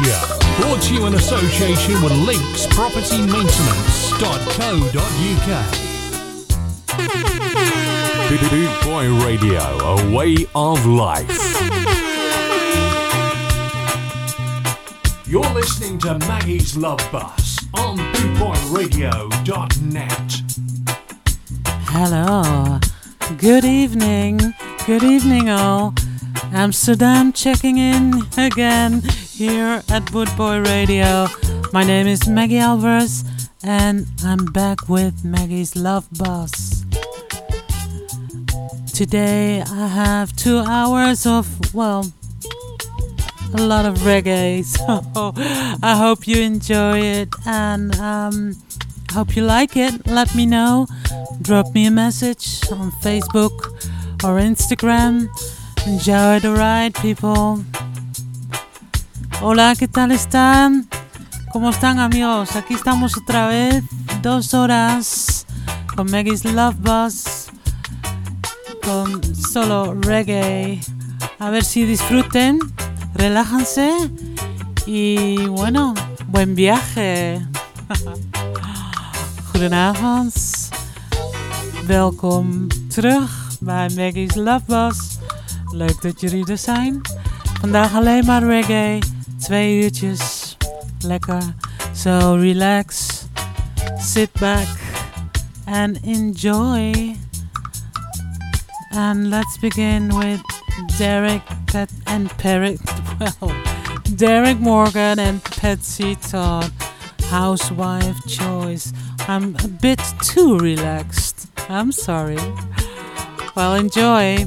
Radio. Brought to you in association with Links Property Maintenance.co.uk. Boot Boy Radio, a way of life. You're listening to Maggie's Love Bus on bootboyradio.net. Hello. Good evening. Good evening, all. Amsterdam checking in again here at Bootboy Radio. My name is Maggie Alvarez and I'm back with Maggie's Love Bus. Today I have two hours of, well, a lot of reggae. So I hope you enjoy it and um, hope you like it. Let me know. Drop me a message on Facebook or Instagram. Enjoy the ride, people. Hola, ¿qué tal están? ¿Cómo están, amigos? Aquí estamos otra vez, dos horas con Maggie's Love Bus, con solo reggae. A ver si disfruten, relájense y bueno, buen viaje. Goedenavond. Welkom terug bij Maggie's Love Bus. Leuk dat jullie er zijn. Vandaag alleen maar reggae. Twee uurtjes. Lekker. So relax. Sit back. And enjoy. And let's begin with Derek Pet and Perry. Well, Derrick Morgan and Patsy Todd. Housewife choice. I'm a bit too relaxed. I'm sorry. Well, enjoy.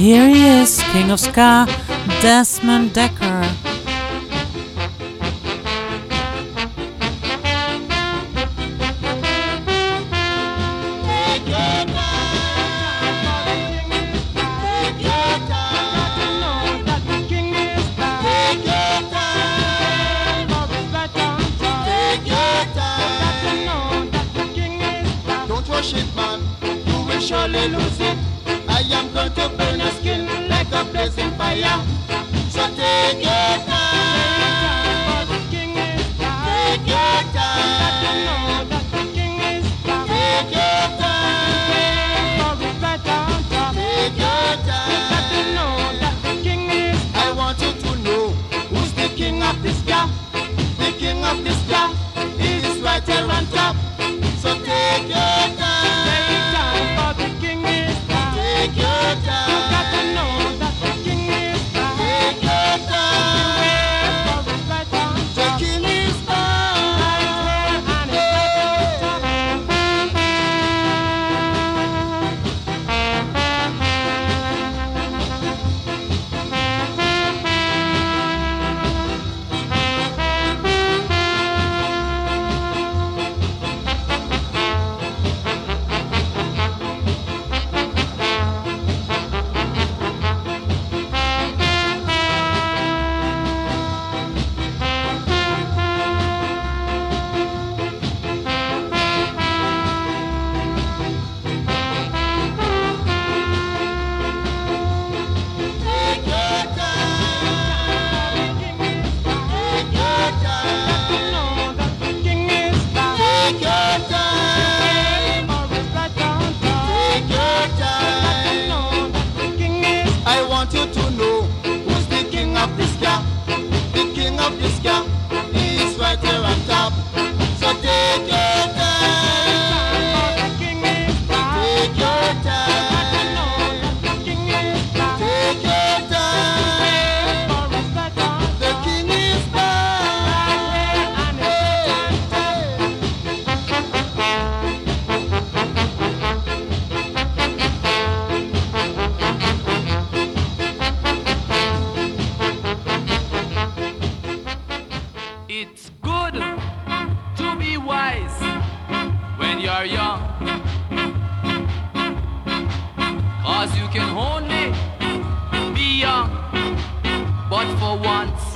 here he is, King of Ska, Desmond Dekker. For once.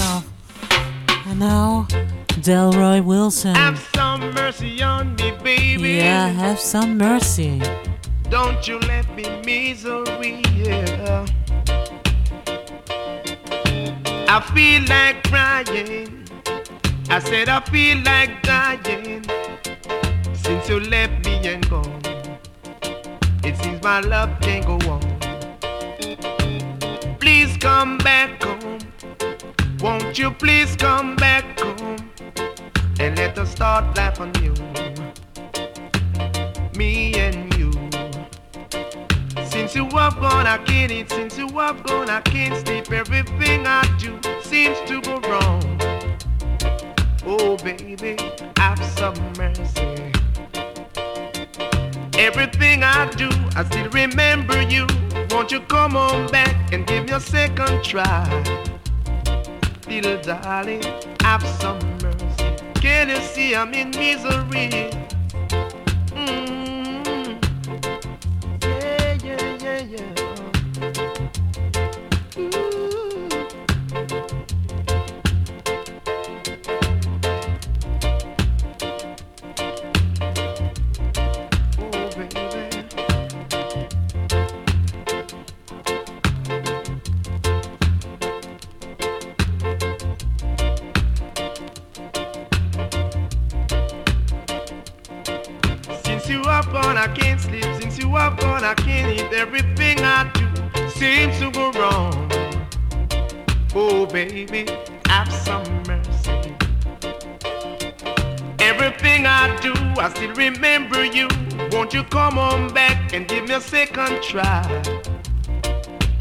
And now, Delroy Wilson. Have some mercy on me, baby. Yeah, have some mercy. Don't you let me misery. Yeah. I feel like crying. I said I feel like dying since you left me and gone. It seems my love can't go on. Please come back you please come back home and let us start life anew? Me and you. Since you have gone, I can't eat. Since you have gone, I can't sleep. Everything I do seems to go wrong. Oh, baby, have some mercy. Everything I do, I still remember you. Won't you come on back and give me a second try? Little darling, have some mercy. Can you see I'm in misery? Try?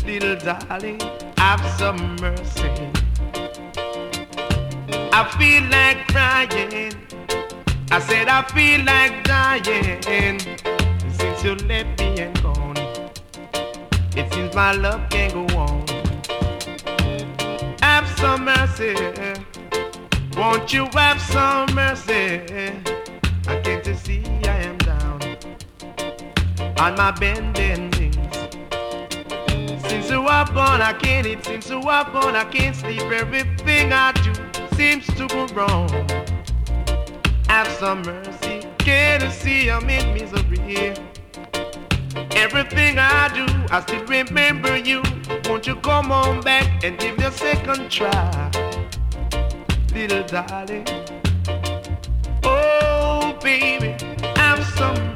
Little darling, have some mercy. I feel like crying. I said I feel like dying since you left me and gone. It seems my love can't go on. Have some mercy. Won't you have some mercy? I can't see I am down on my bending knees. Since you have gone, I can't eat. Since you have gone, I can't sleep. Everything I do seems to go wrong. Have some mercy. Can't you see I'm in misery? Everything I do, I still remember you. Won't you come on back and give me a second try? little darling. Oh, baby, have some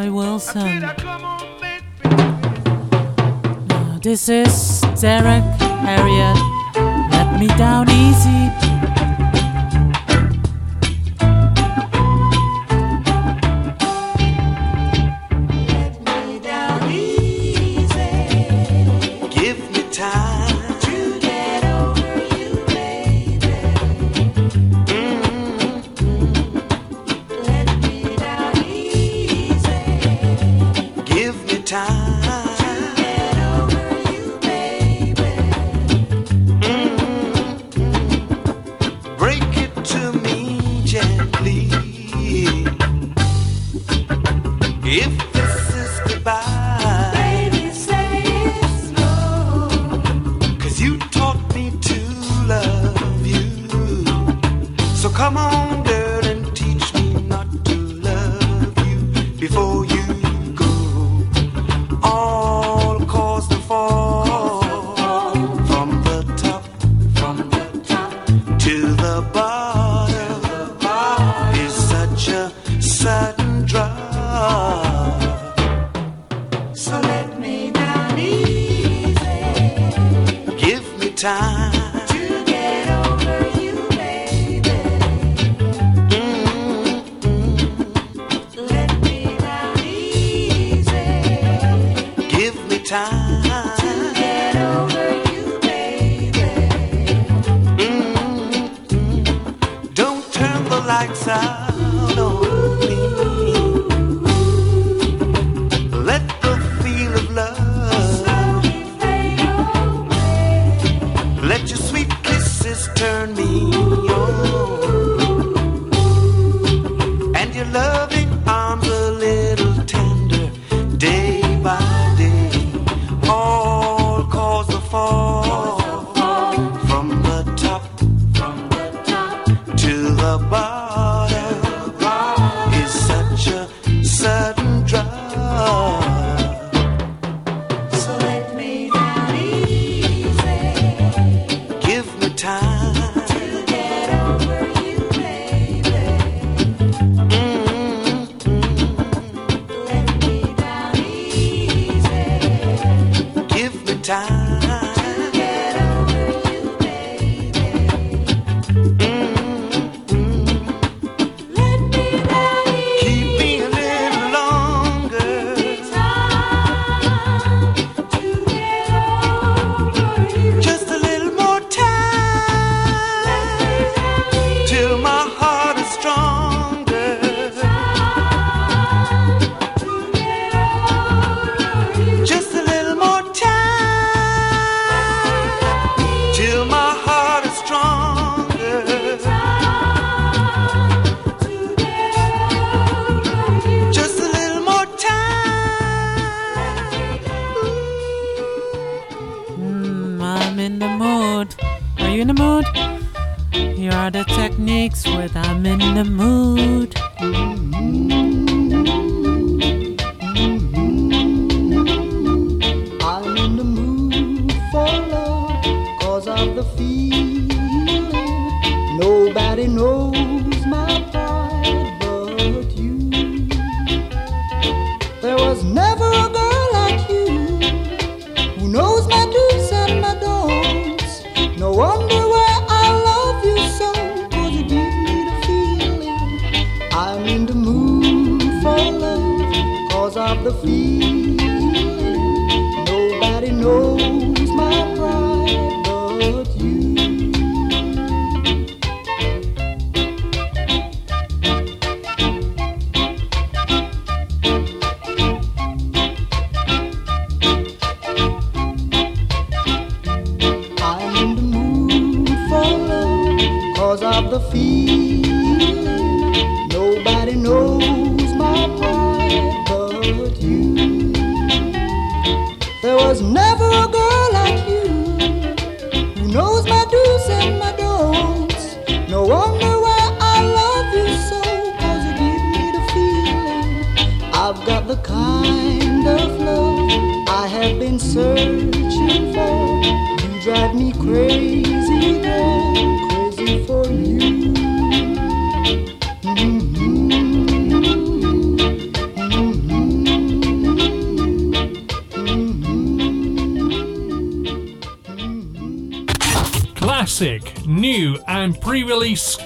I Wilson. said, I come on back, baby. Uh, This is Derrick Harriott. Let me down easy.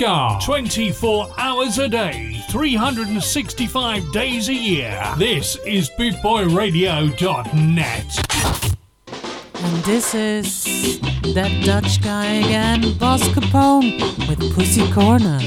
24 hours a day, 365 days a year. This is BootboyRadio.net. And this is that Dutch guy again, Boss Capone, with Pussy Corner.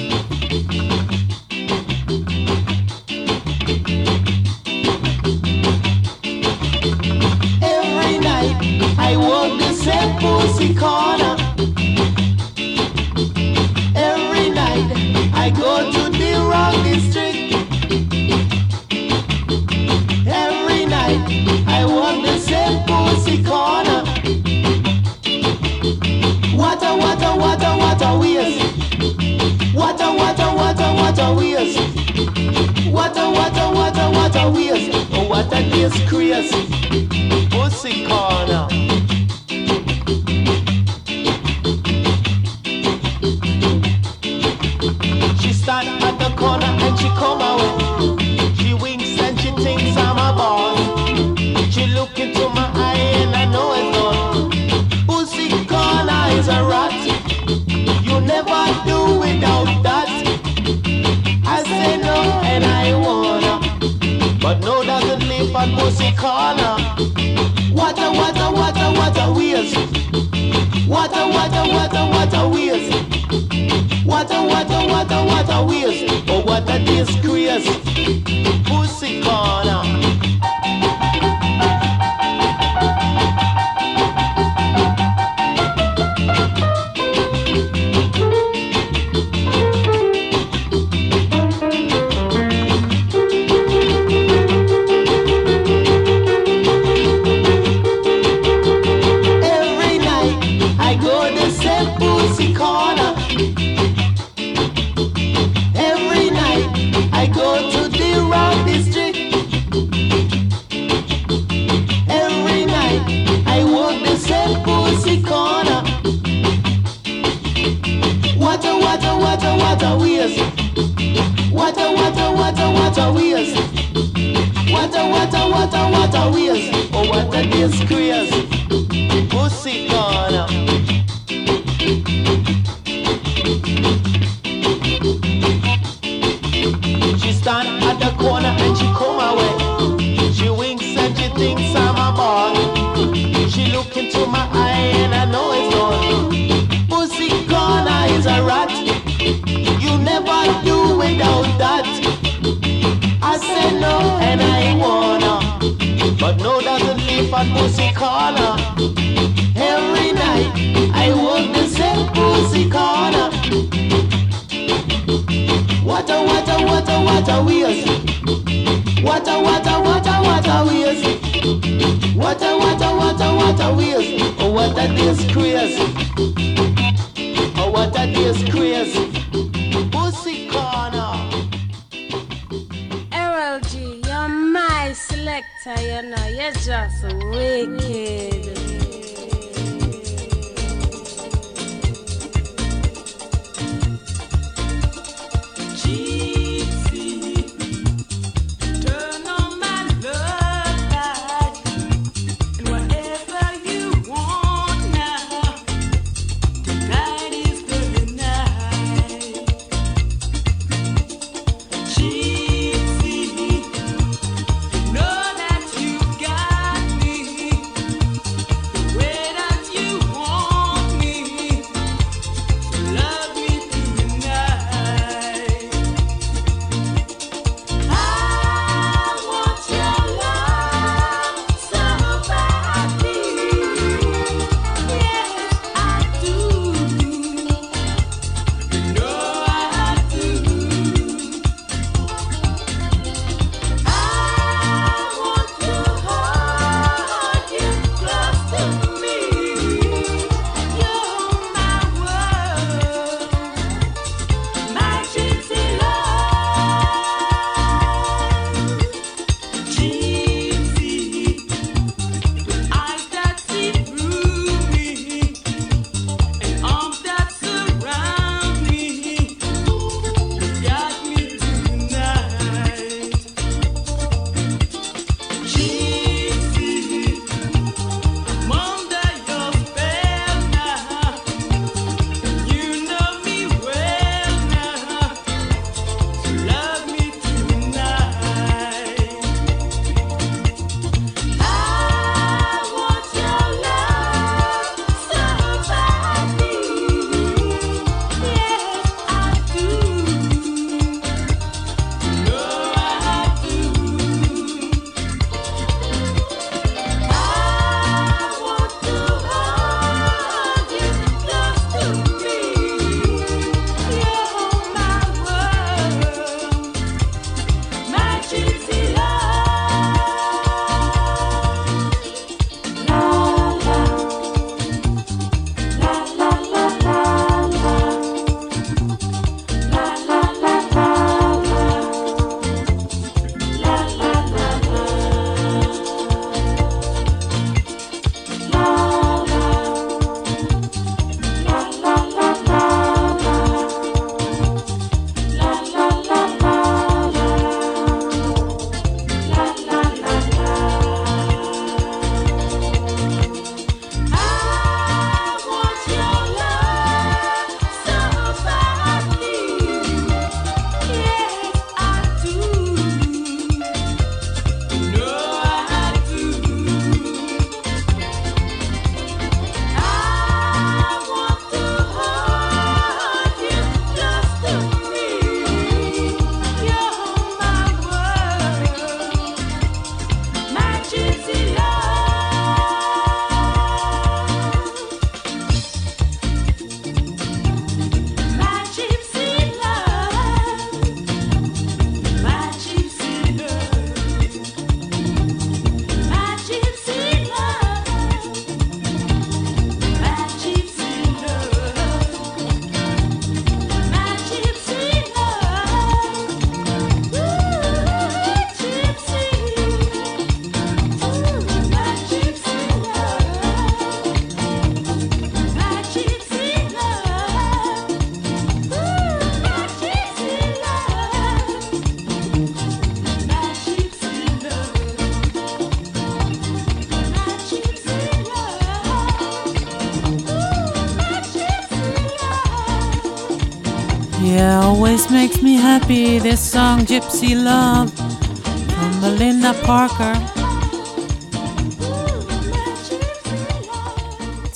Yeah, always makes me happy this song, Gypsy Love, from Melinda Parker.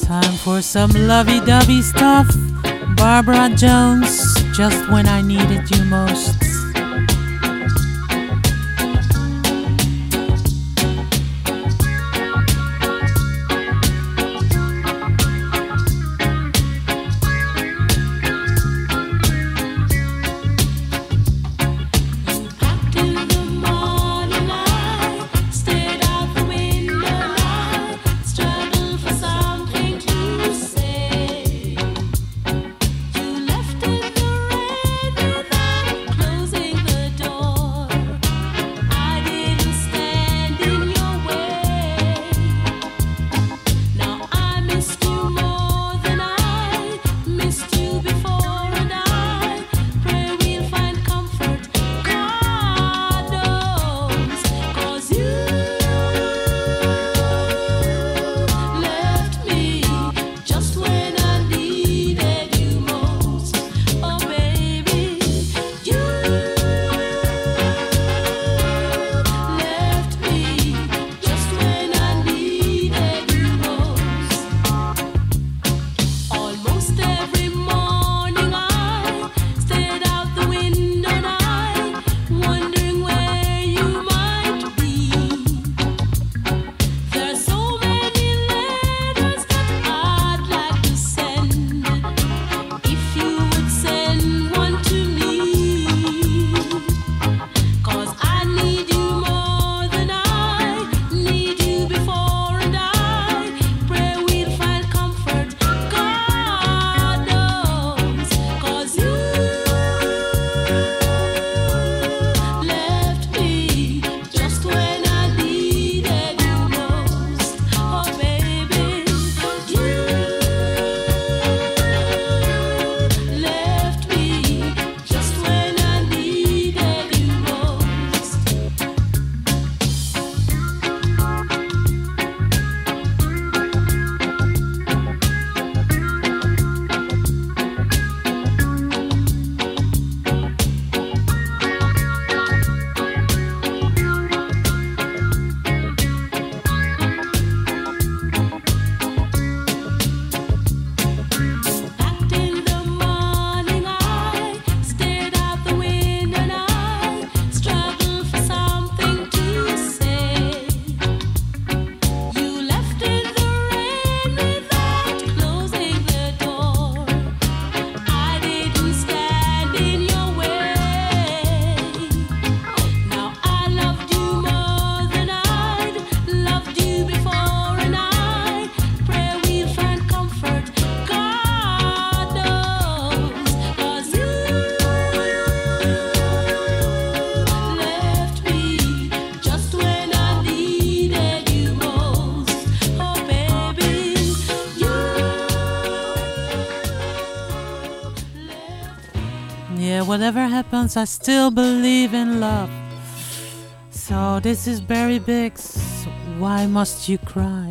Time for some lovey dovey stuff. Barbara Jones, just when I needed you most. once, I still believe in love. So this is Barry Biggs. Why must you cry?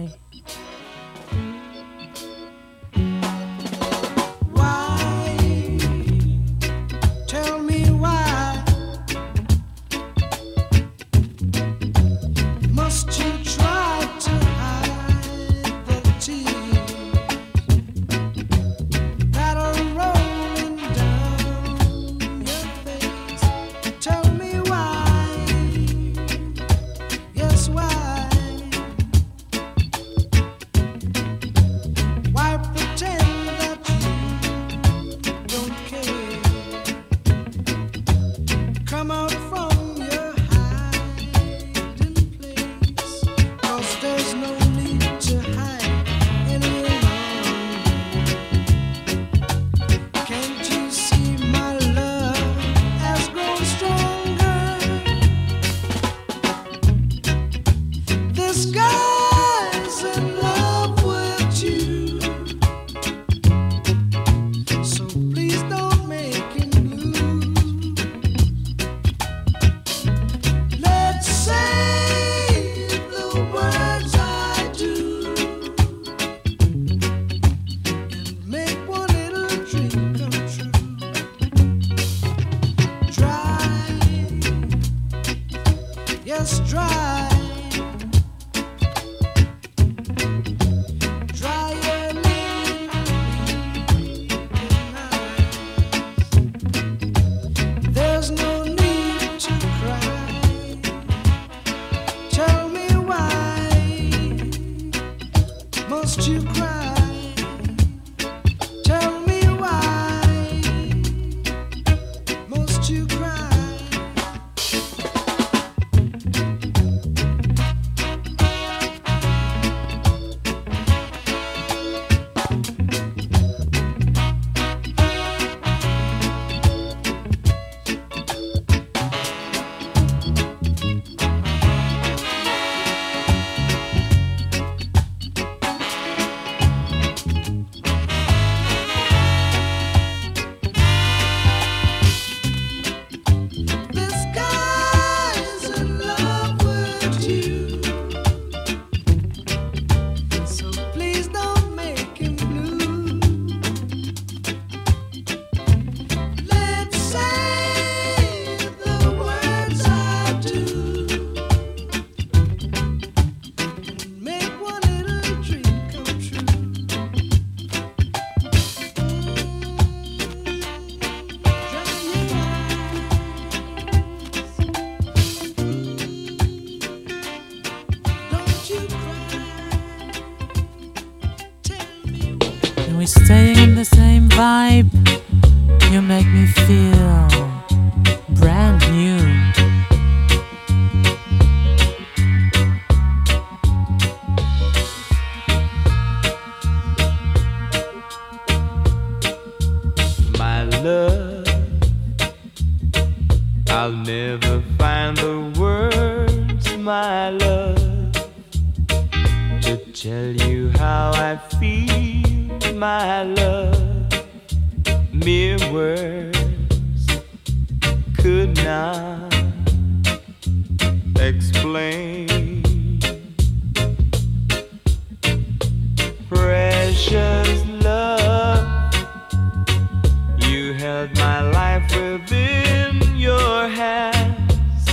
held my life within your hands,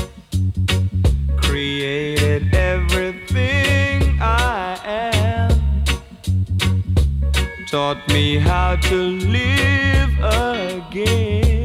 created everything I am, taught me how to live again.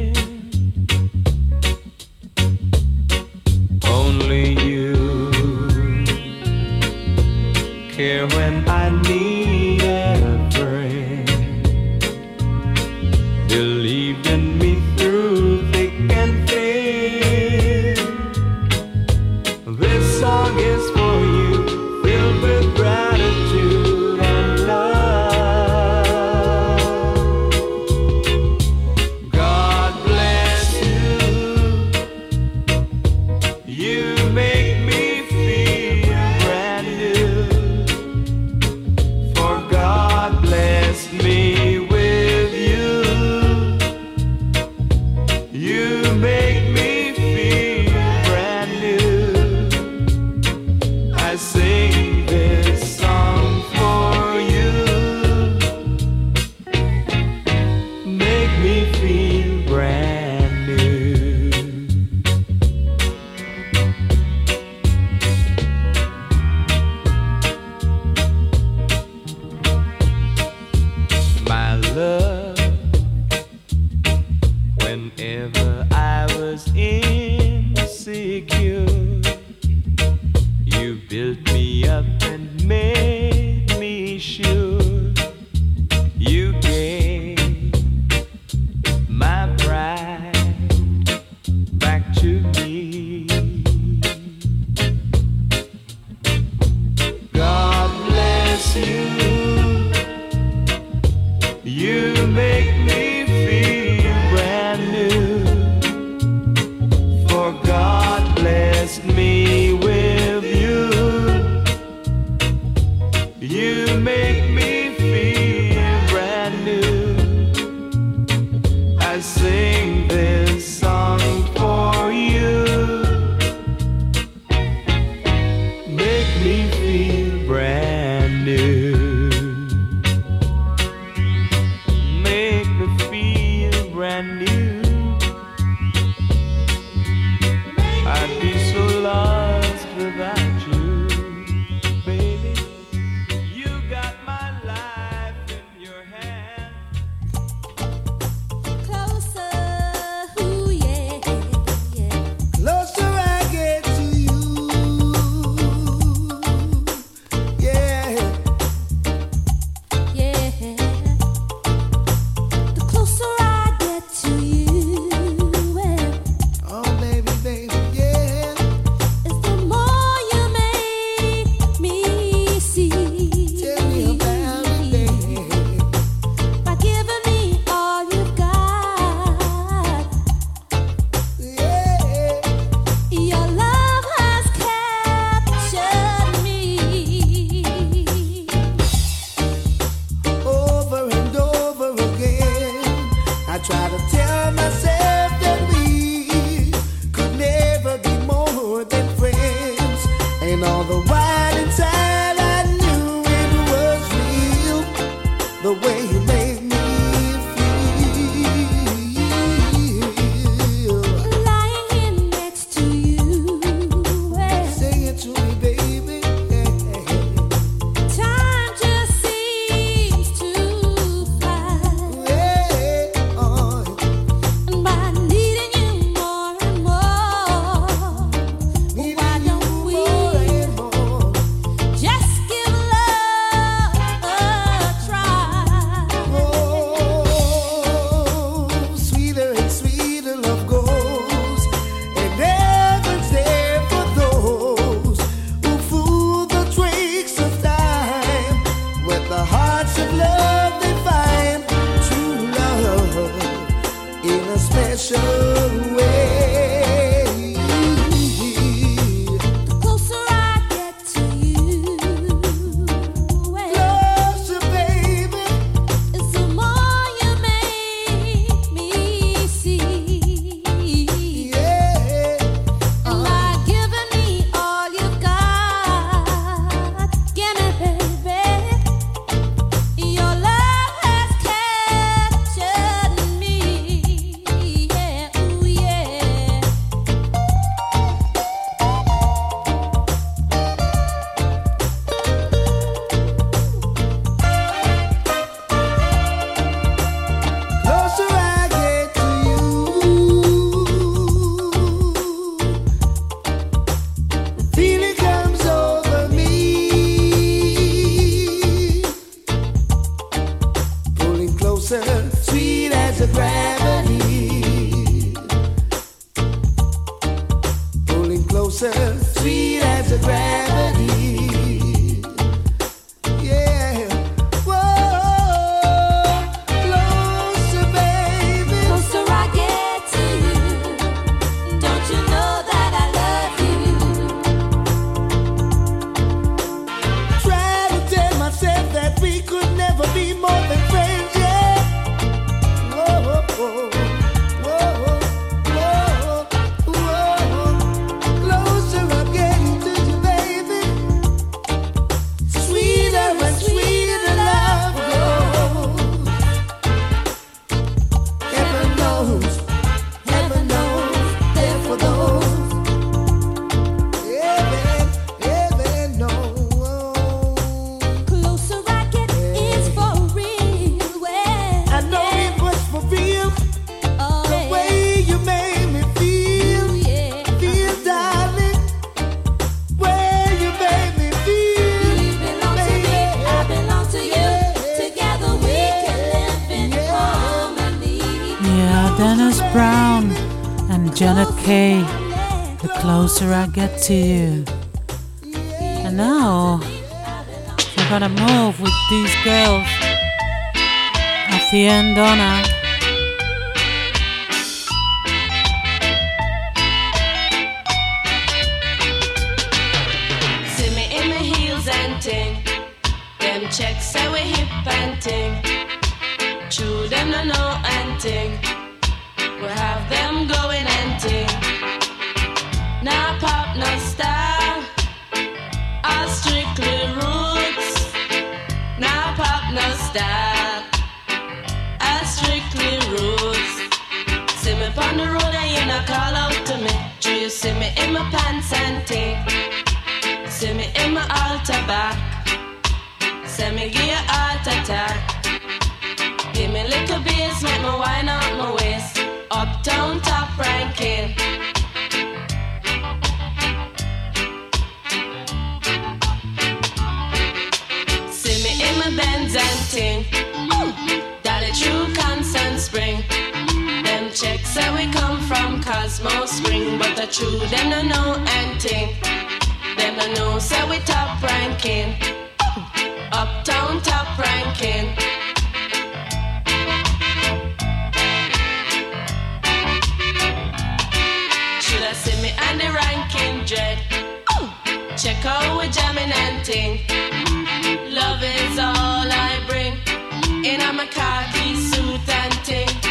to you. And now, we're gonna move with these girls. at the end, Althea and Donna. see me in my pants and tee. See me in my altar back. See me give you heart attack. Give me little bass, make me wine out my waist. Uptown top ranking. See me in my Benz and ting. Dolly True, Constant Spring. Them checks that we come. Constant Spring, but the true them no know anything. Them no know say we top ranking, uptown top ranking. Should I see me on the ranking dread? Check out we jamming and ting. Love is all I bring. In a my khaki suit and ting.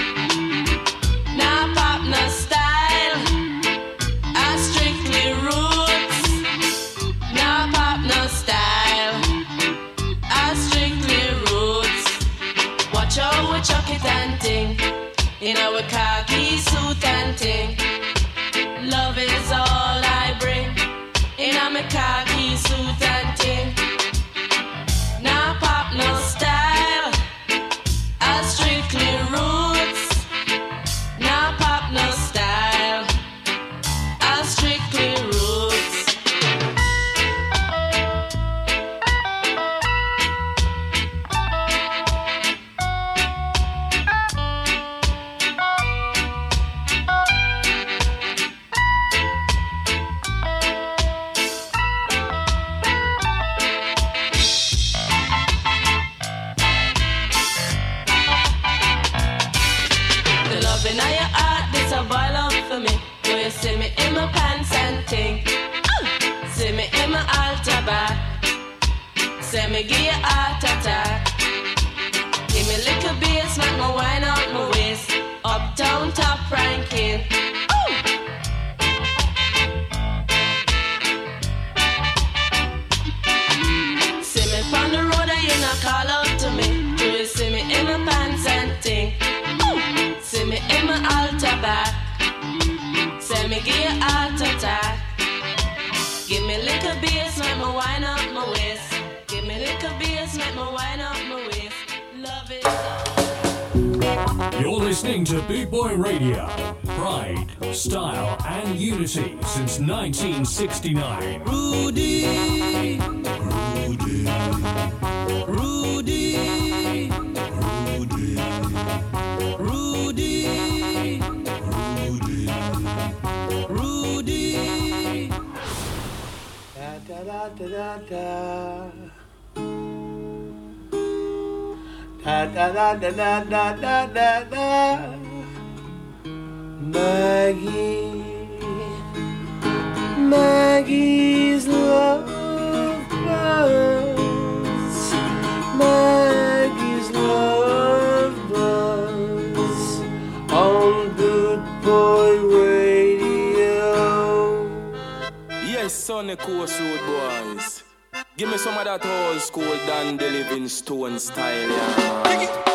69. Stone style, yeah.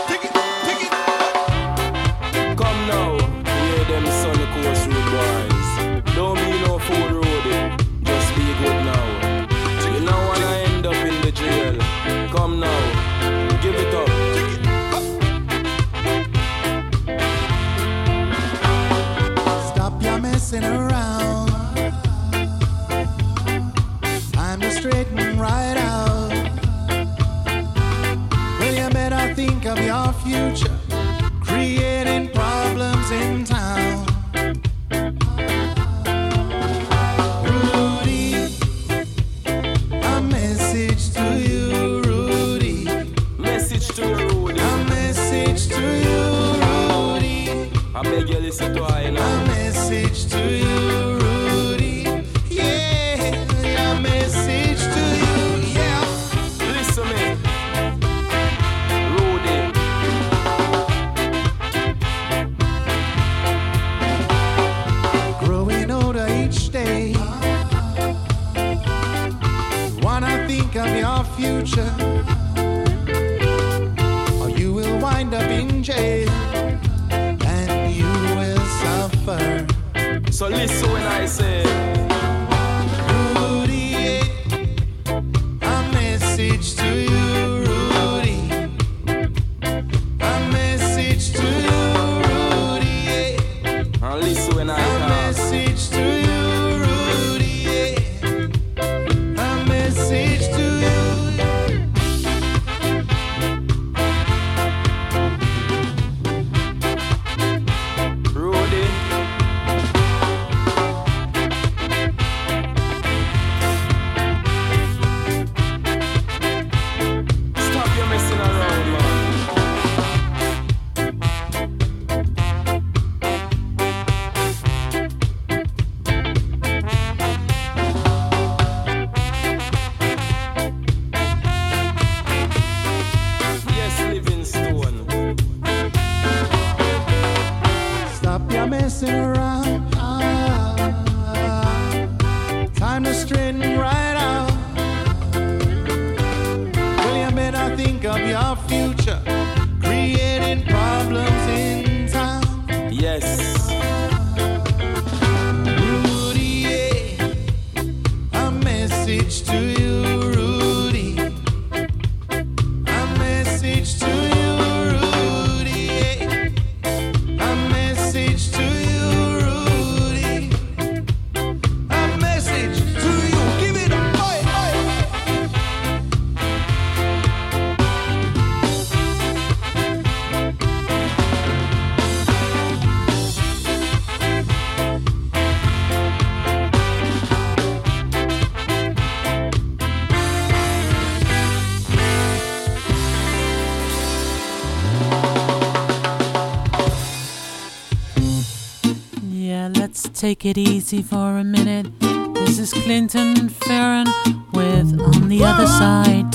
take it easy for a minute. This is Clinton Fearon with On the Whoa. Other Side.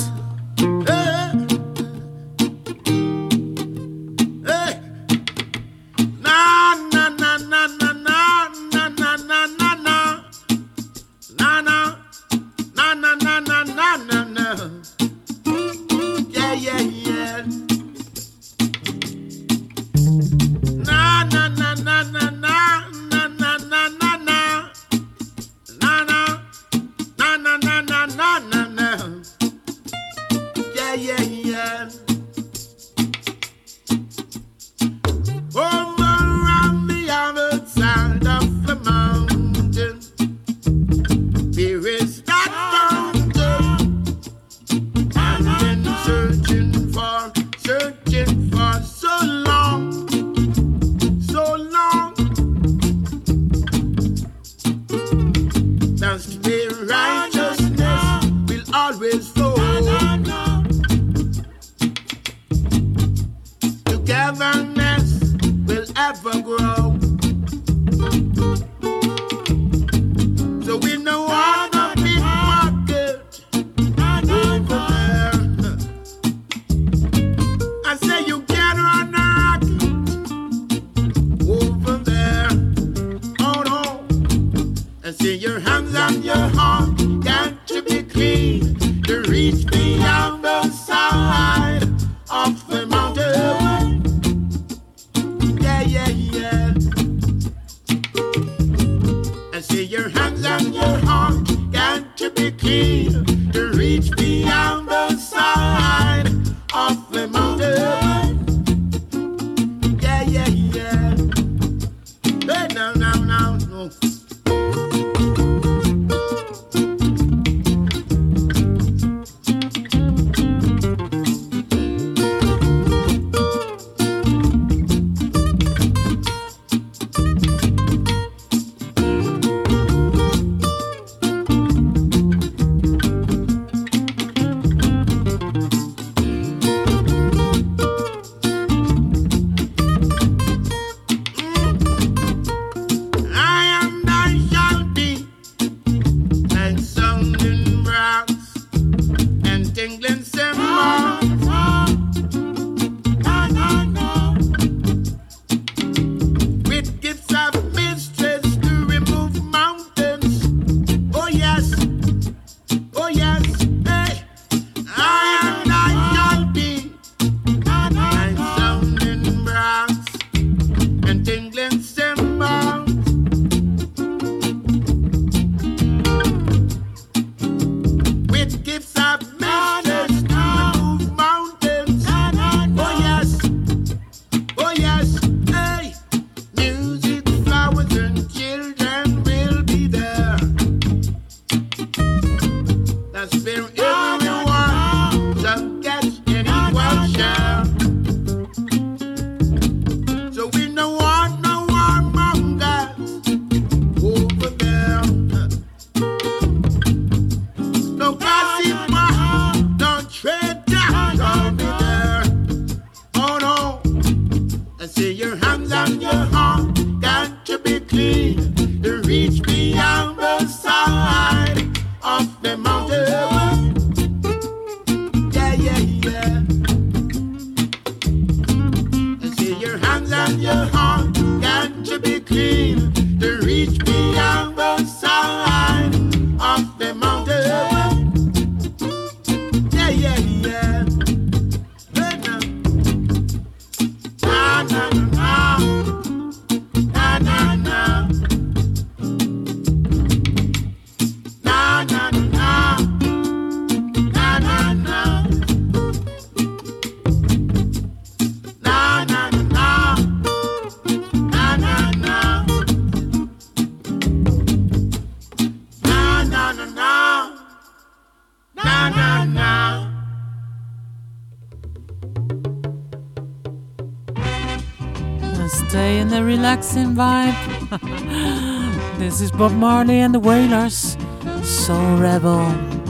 na na vibe. this is Bob Marley and the Wailers, Soul Rebel.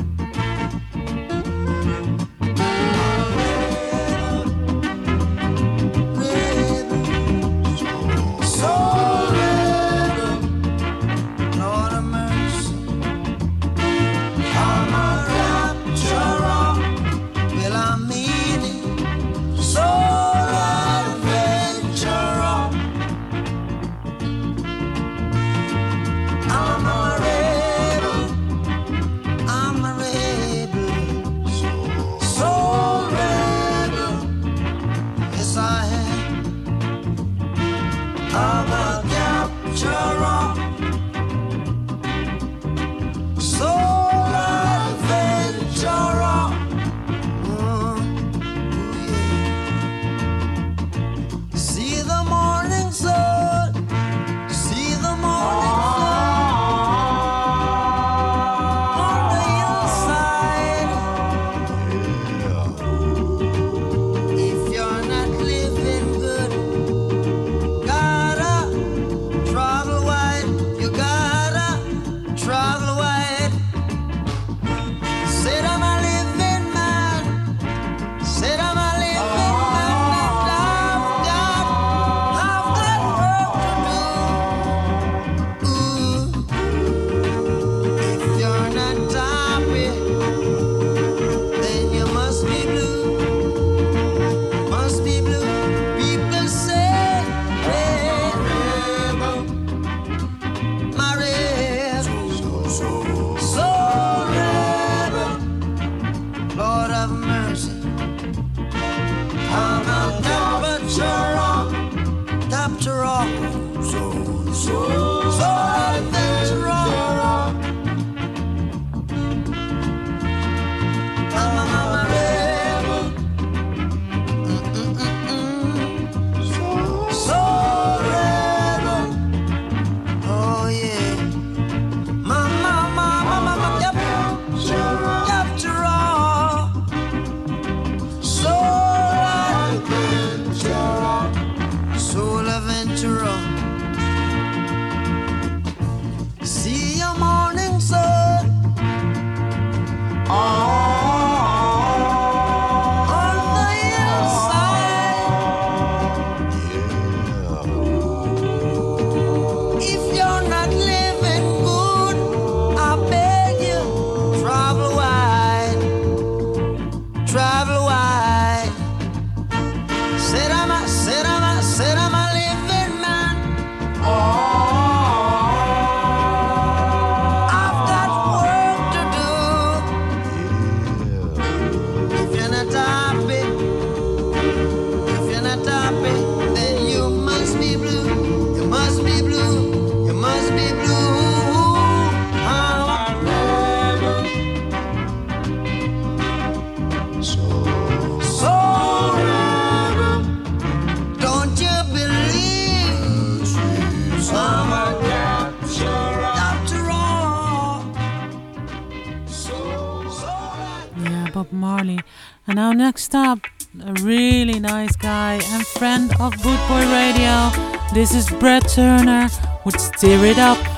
next up, a really nice guy and friend of Bootboy Radio. This is Brett Turner with Steer It Up.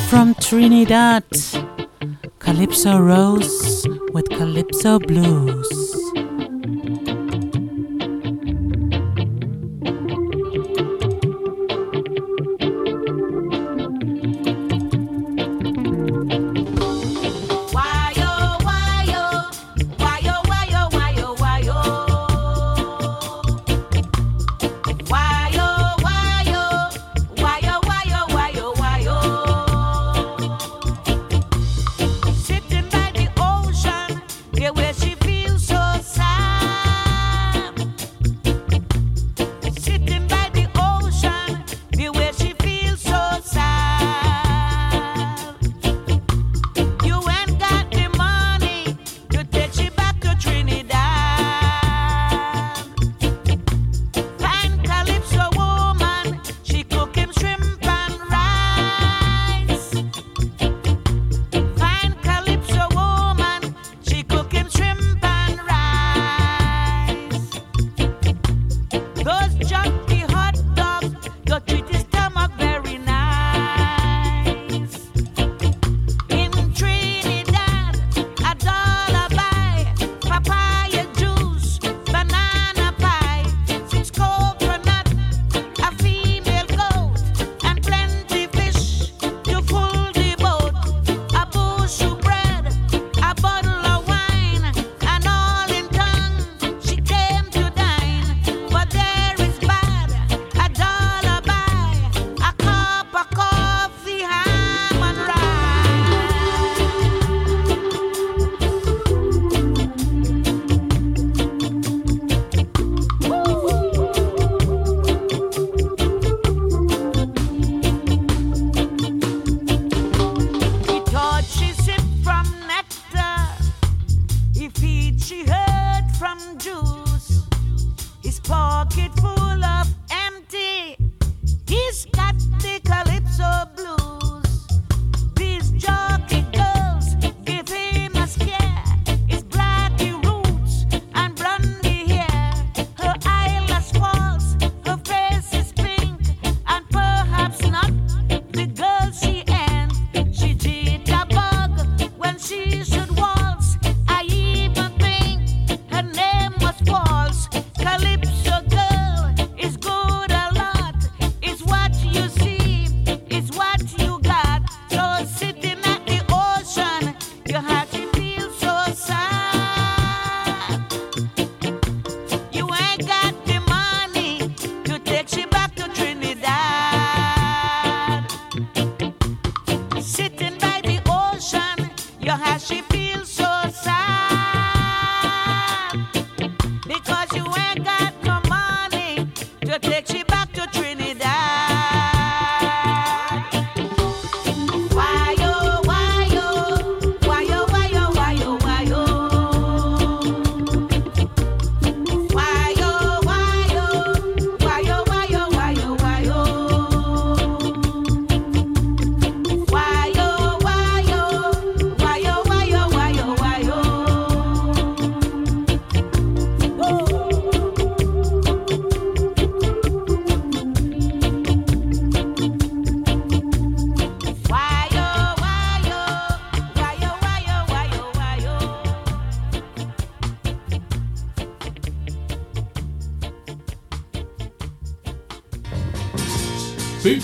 from Trinidad, Calypso Rose with Calypso Blues.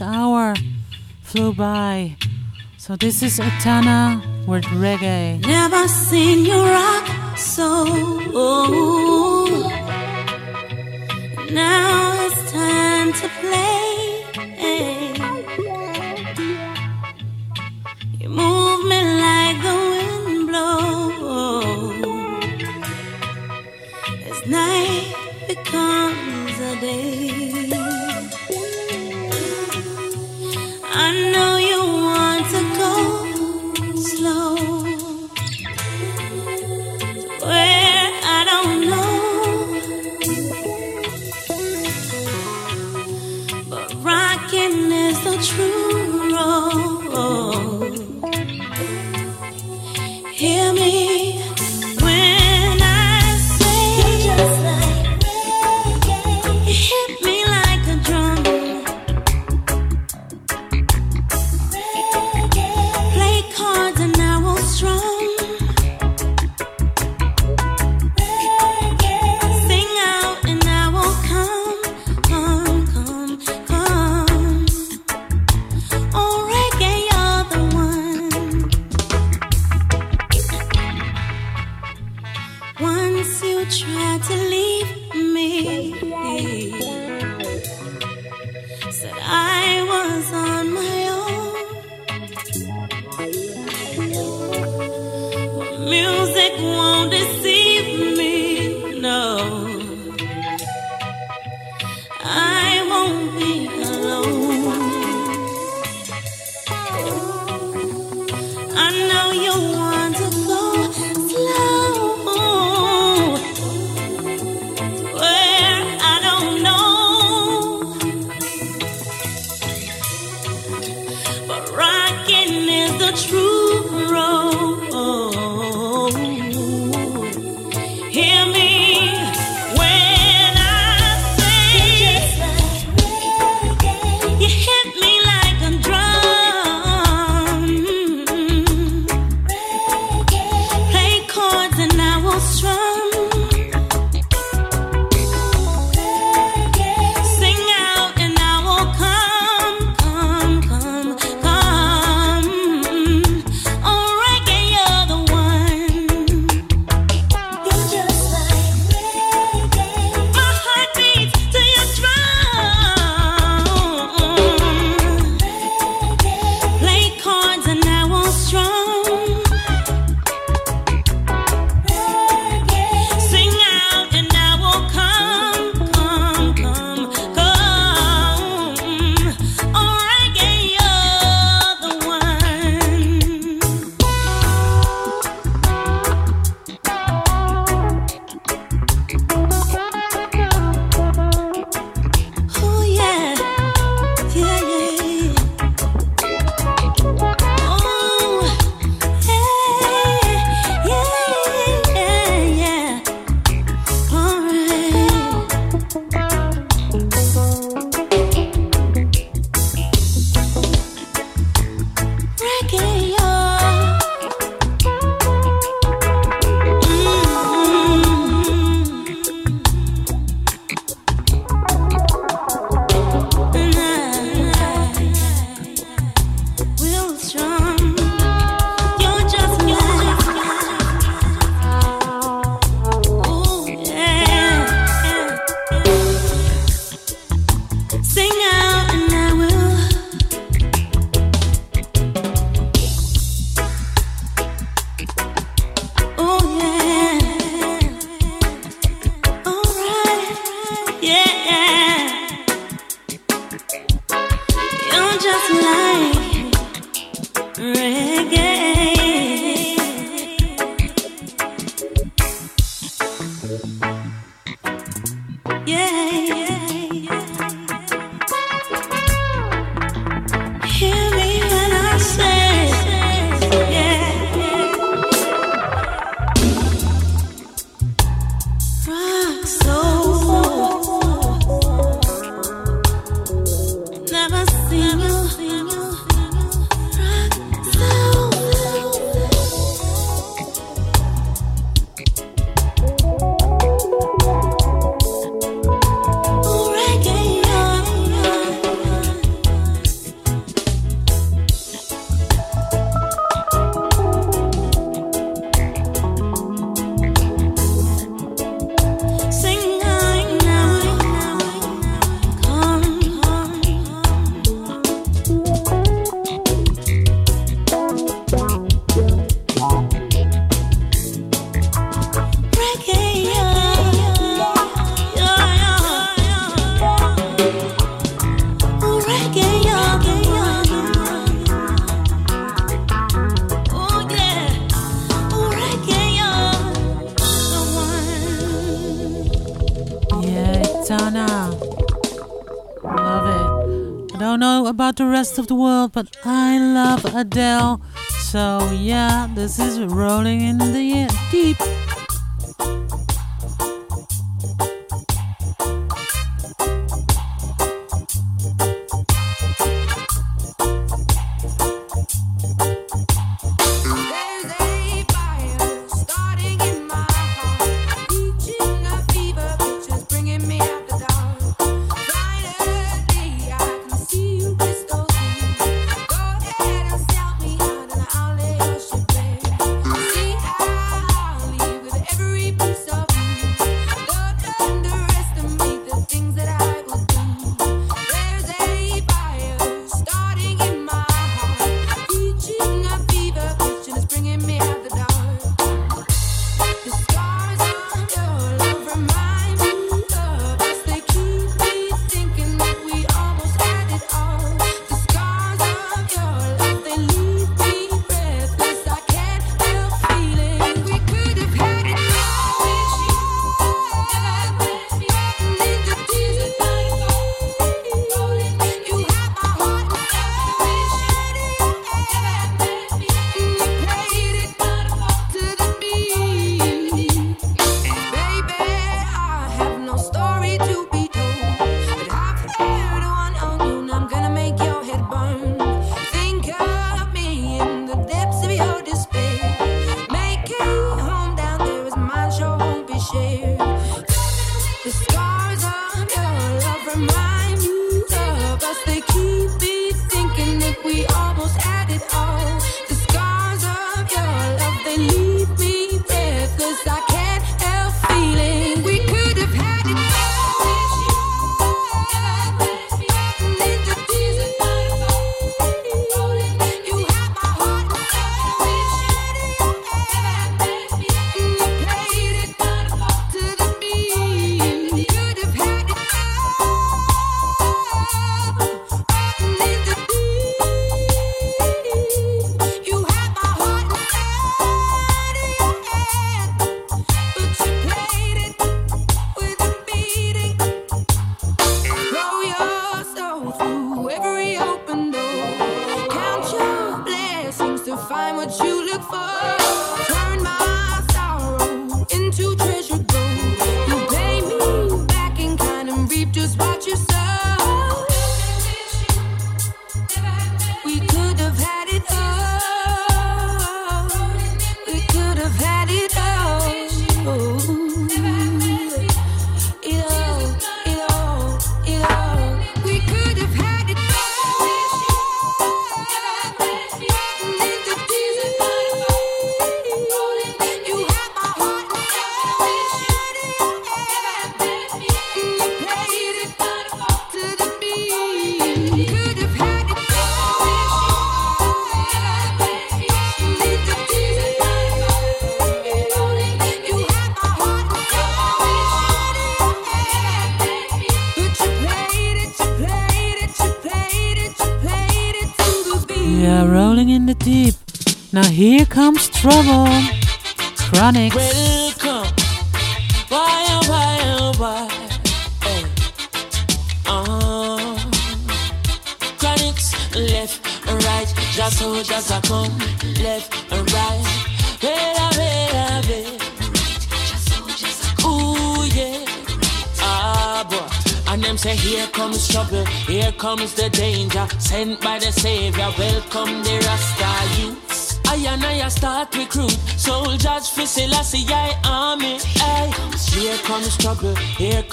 last hour flew by. So this is Etana with reggae. Never seen you rock so. Now it's time to play. about the rest of the world, but I love Adele. So yeah, this is rolling in the deep.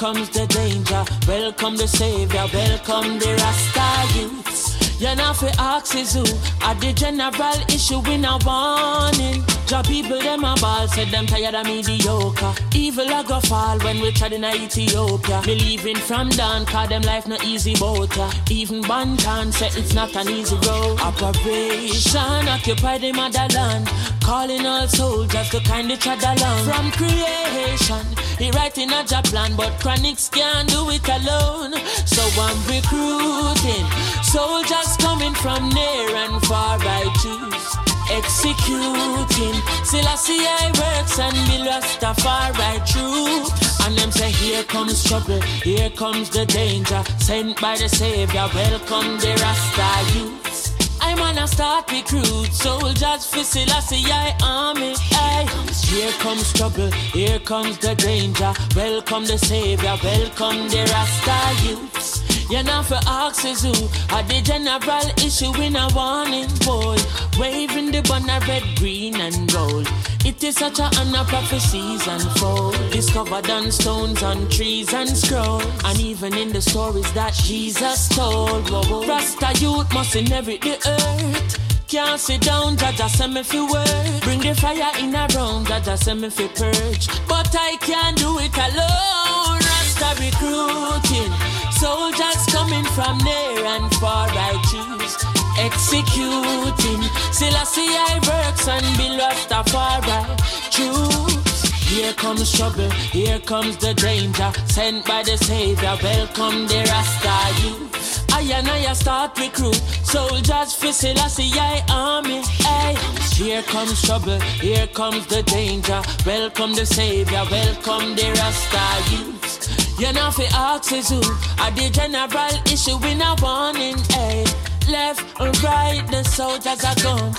comes the danger. Welcome the savior. Welcome the Rasta youth. You're not for axes who are the general issue in a warning. Job people them a ball, said them tired of mediocre. Evil a go fall when we tried in Ethiopia. Me leaving from down, cause them life no easy boat. Even Even Banton said it's not an easy road. Operation occupy the motherland. Calling all soldiers to kind of tread along. From creation, he writing a job plan, but Chronixx can't do it alone. So I'm recruiting soldiers Coming from near and far I choose. Executing, still I works and be lost afar right through. And them say, Here comes trouble, here comes the danger. Sent by the Savior, welcome the Rasta youth. I'm gonna start recruit soldiers for Selassie I army. Aye. Here comes trouble, here comes the danger. Welcome the savior, welcome the Rasta youths. You know for is who are the general issue in a warning boy. Waving the banner red, green and gold. It is such a honor prophecies unfold. Discovered on stones, on trees and scrolls. And even in the stories that Jesus told. Rasta youth must inherit the earth. Can't sit down, Jah Jah send me fi work. Bring the fire in a round, Jah Jah send me fi purge. But I can't do it alone. Rasta recruiting. Soldiers coming from near and far, I choose. Executing. Selassie I works and be Rastafari. Choose. Here comes trouble, here comes the danger. Sent by the Savior, welcome the Rasta youth. I and I start recruit soldiers for Selassie I army. Hey, here comes trouble, here comes the danger. Welcome the Savior, welcome the Rasta youth. You know fi ask is who are the general issue in a warning. Hey, left or right, the soldiers are gone.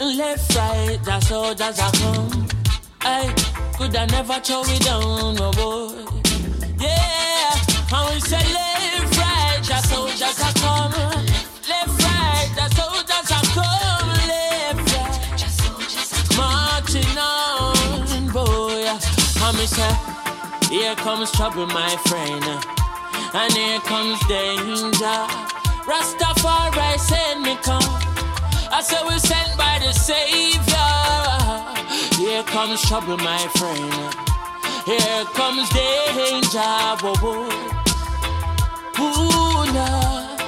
Left, right, the soldiers are come. Hey, eh, could I never throw it down, no boy. Yeah, and we say left, right, the soldiers are come. Left, right, the soldiers are come. Left, right, marching on, boy. And me say, here comes trouble, my friend, and here comes danger. Rastafari send me come. I say we sent by the Savior. Here comes trouble, my friend. Here comes danger. Whoa, whoa. Ooh, Lord.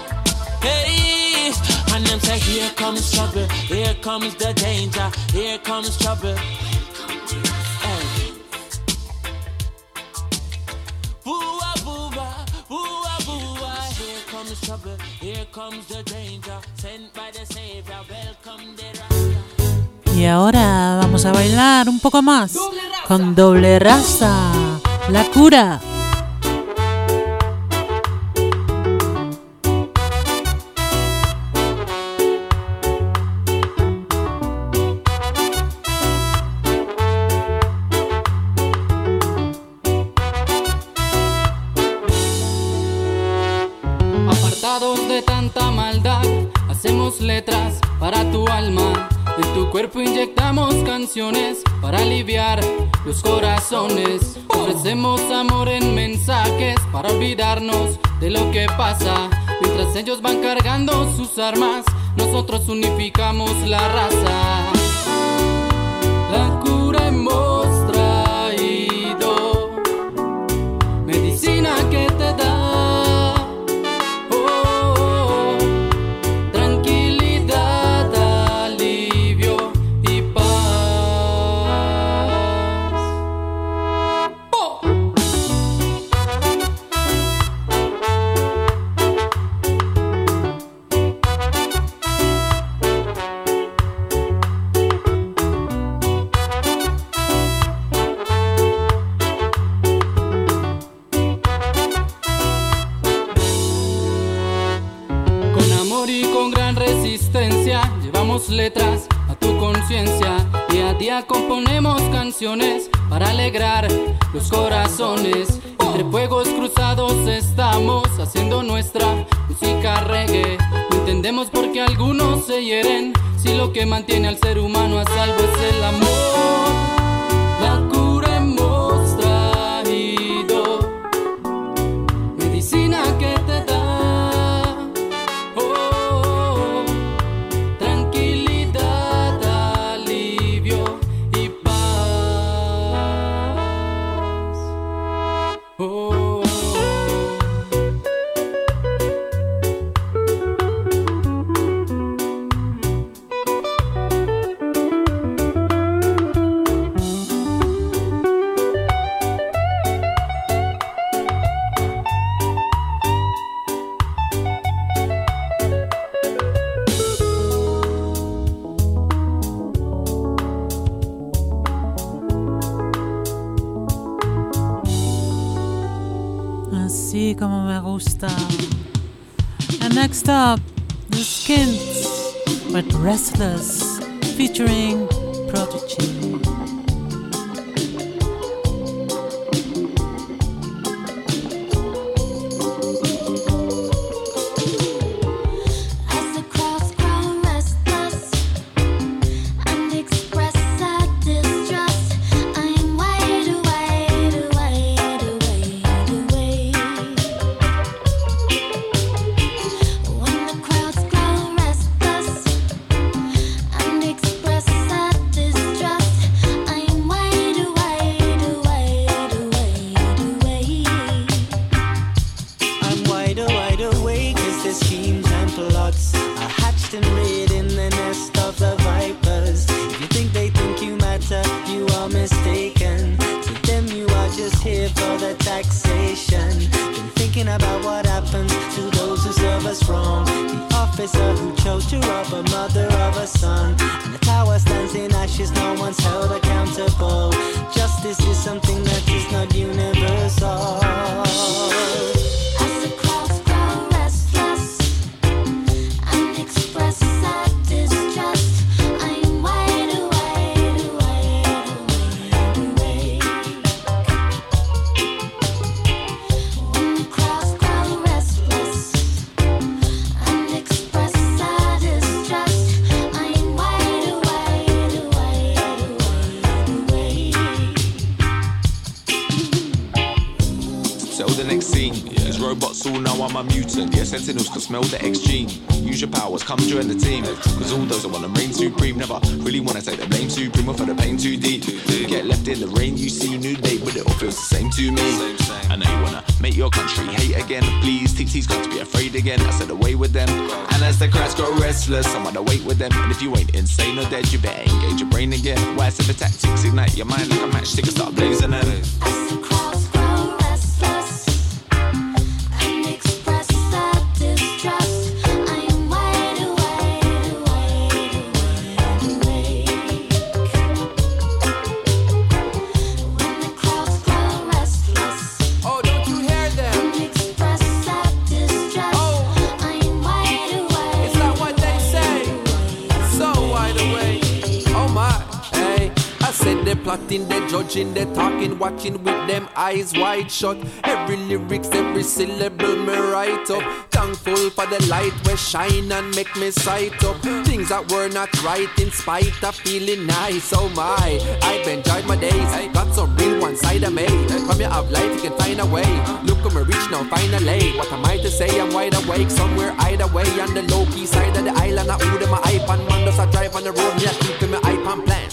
Hey, and them say, Here comes trouble. Here comes the danger. Here comes trouble. Boo-ah, boo-ah, boo-ah, boo-ah. Here comes trouble. Here comes the danger. Sent by the Savior. Welcome the Rasta. Y ahora vamos a bailar un poco más con doble raza. La cura. Maldad, hacemos letras para tu alma. En tu cuerpo inyectamos canciones para aliviar los corazones. Ofrecemos amor en mensajes para olvidarnos de lo que pasa. Mientras ellos van cargando sus armas, nosotros unificamos la raza. Los corazones. Entre fuegos cruzados estamos haciendo nuestra música reggae. No entendemos por qué algunos se hieren si lo que mantiene al ser humano a salvo es know I'm a mutant. Yeah, sentinels can smell the X gene. Use your powers, come join the team. Cause all those that wanna reign supreme never really wanna take the blame supreme or for the pain too deep. Get left in the rain, you see new day, but it all feels the same to me. I know you wanna make your country hate again. Please, TT's got to be afraid again. I said away with them. And as the crowds grow restless, I'm on the wait with them. And if you ain't insane or dead, you better engage your brain again. Why the tactics ignite your mind like a matchstick and start blazing them. Said they're judging, they're talking, watching with them eyes wide shut. Every lyrics, every syllable me write up. Thankful for the light where shine and make me sight up. Things that were not right in spite of feeling nice. Oh my, I've enjoyed my days. I got some real one side of me. From your have life, you can find a way. Look at me reach now, finally. What am I to say? I'm wide awake somewhere either way on the low key side of the island. I order my iPhone, man, does I drive on the road? Me, I keep my iPhone plan.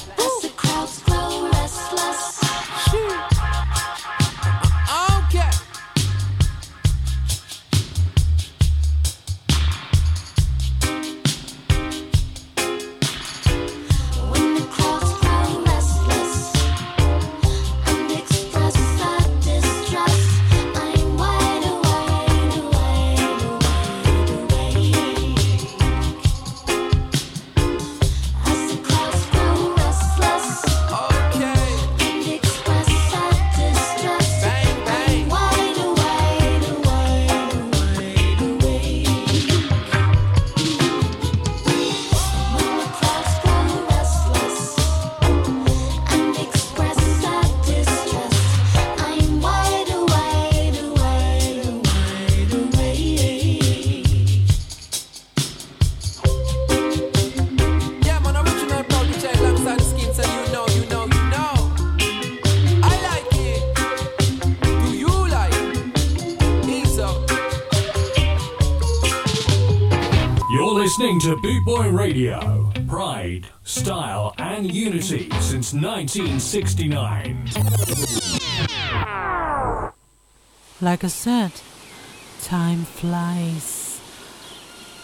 Listening to Boot Boy Radio. Pride, style, and unity since 1969. Like I said, time flies.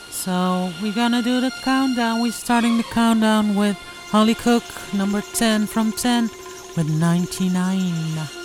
So we're gonna do the countdown. We're starting the countdown with Holly Cook, number 10 from 10, with 99.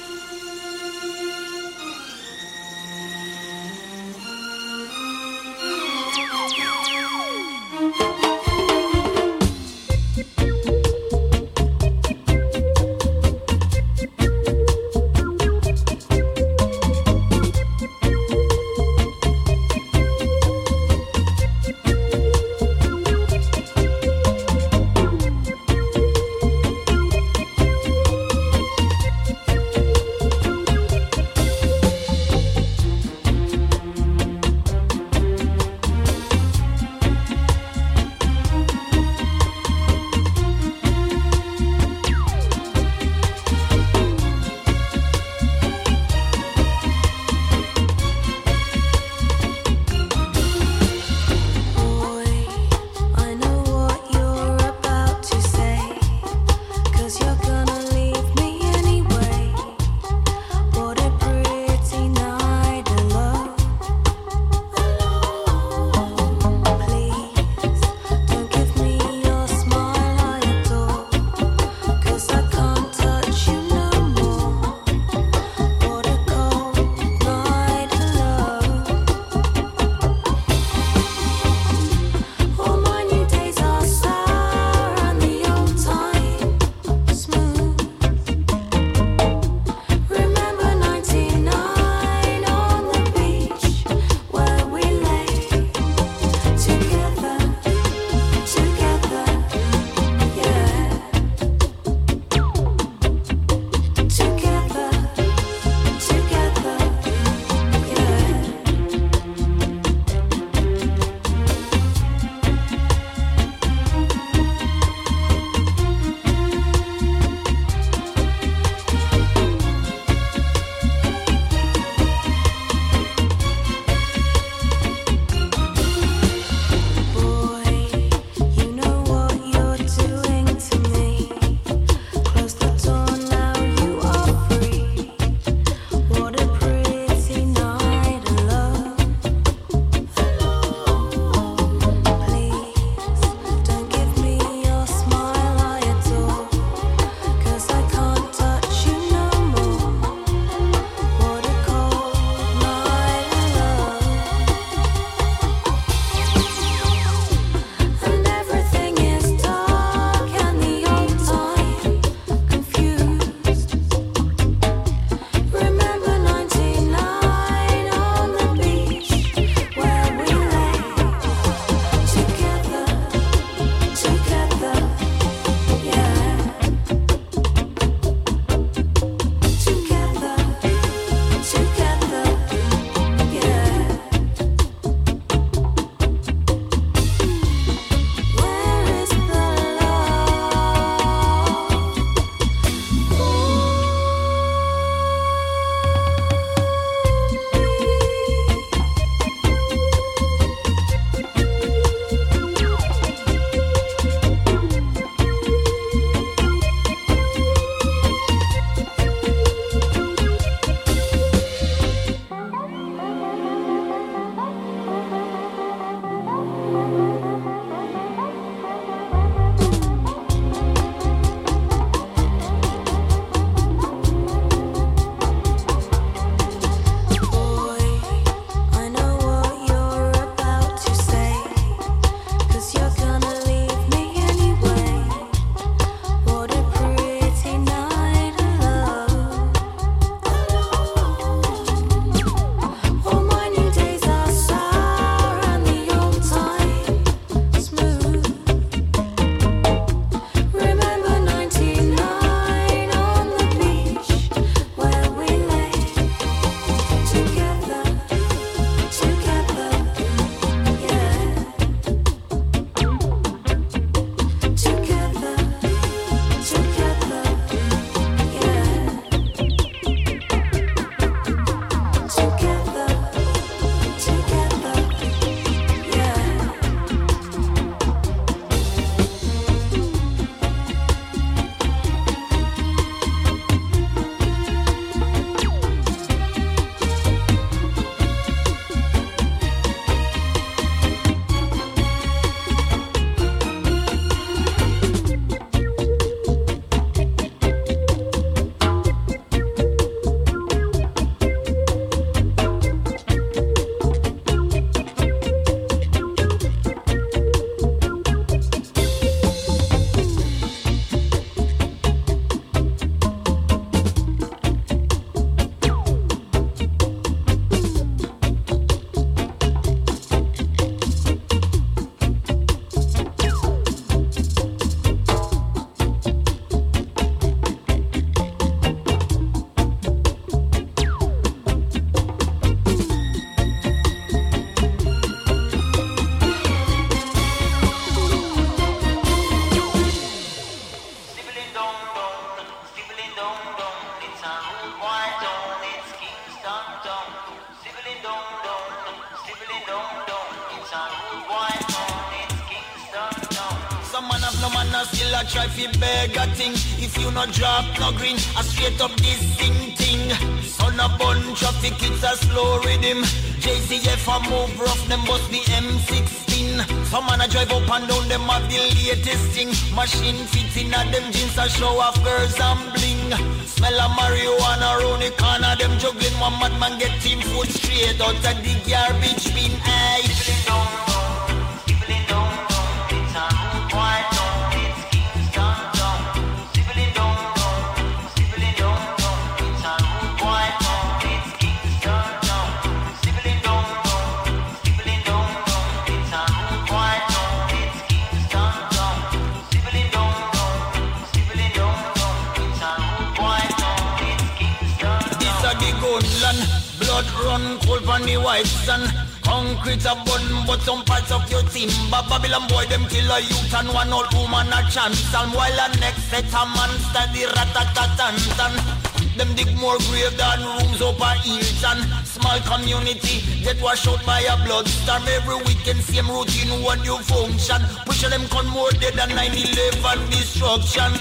No drop no green, a straight up this thing thing. Son a bunch bun traffic, it's a slow rhythm. JCF a move rough, them bust the M16. Some man a drive up and down, them have the latest thing. Machine fits in a them jeans a show off girls and bling. Smell of marijuana round the corner, them juggling one madman get team foot straight out of the garbage bin. Concrete a bun, but some parts of your timber. Babylon boy, them kill a youth and one old woman a chance. And while a next set a man study rat-a-tat-tan-tan. Them dig more grave than rooms up a and Small community get washed out by a blood storm. Every weekend same routine, one new function. Push them con more dead than 9-11 destruction.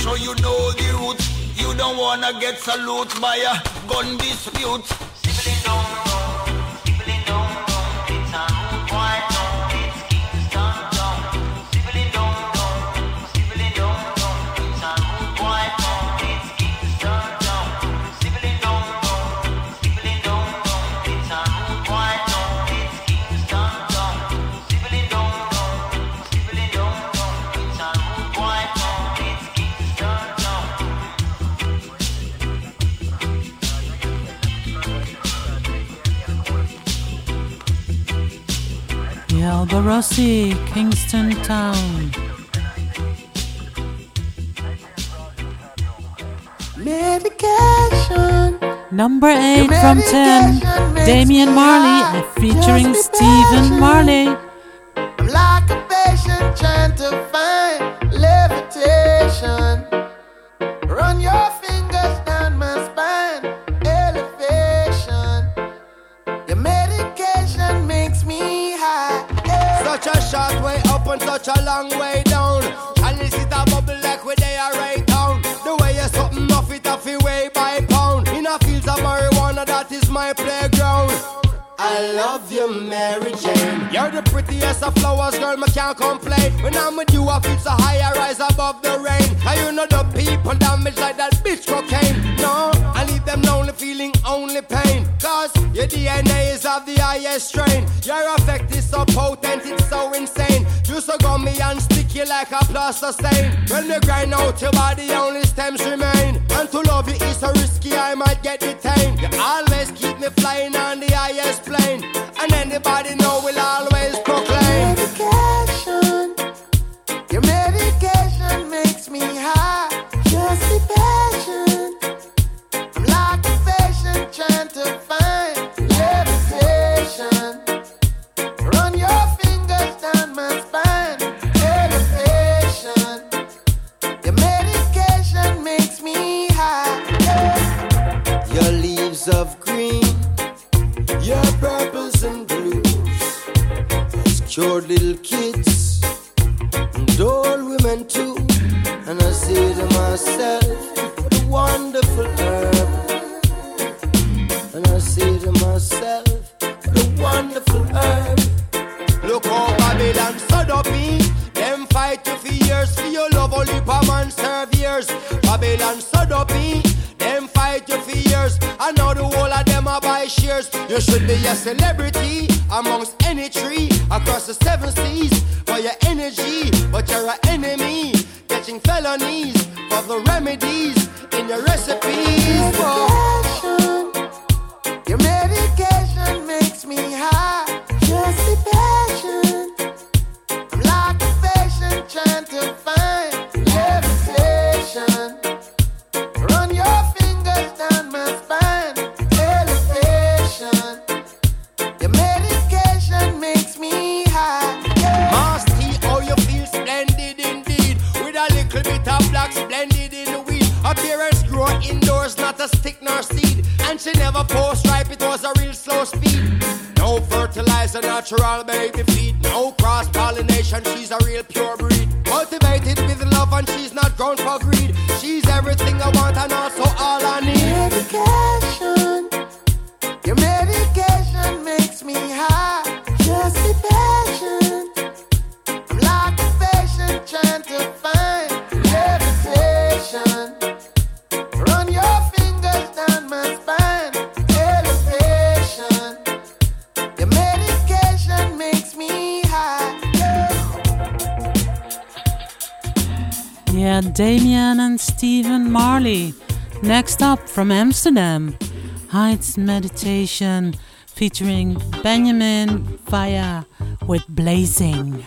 Sure you know the route You don't wanna get salute by a gun dispute Rossi, Kingston Town. Medication. Number 8 from 10, Damien Marley featuring Stephen Marley. last same When we grind out your body, only stems remain. Damien Damian and Stephen Marley. Next up from Amsterdam, Heights Meditation featuring Benjamin Fire with Blazing.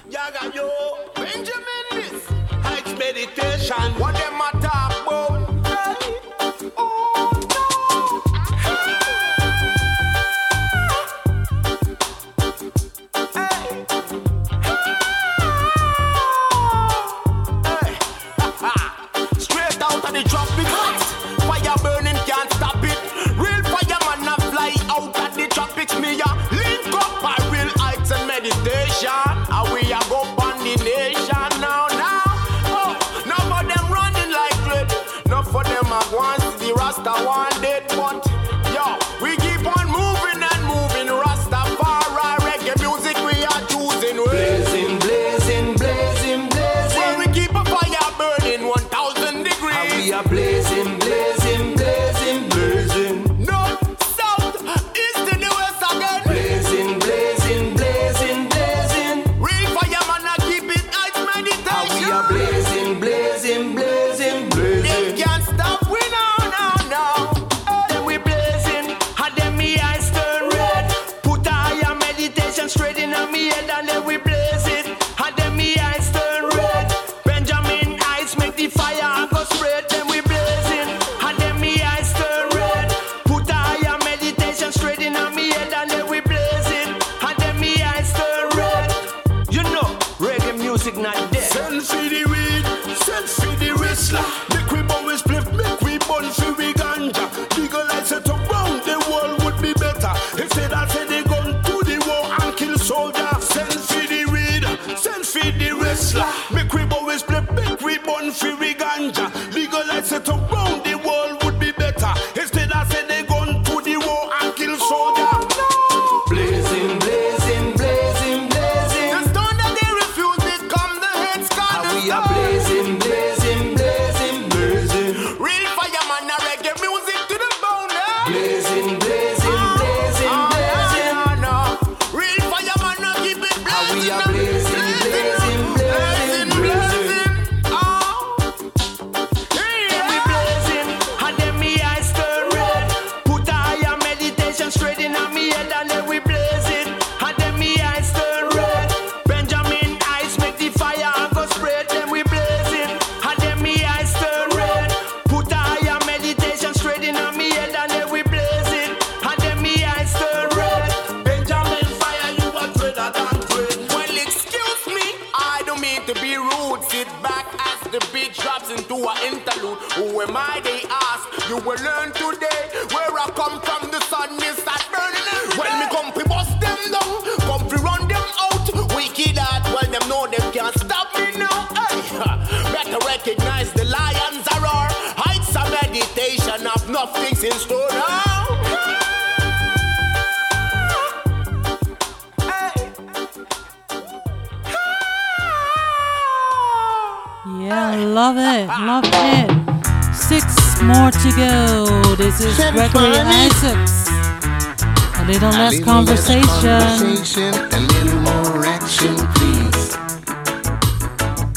A little less, little conversation. less conversation. A little more action, please.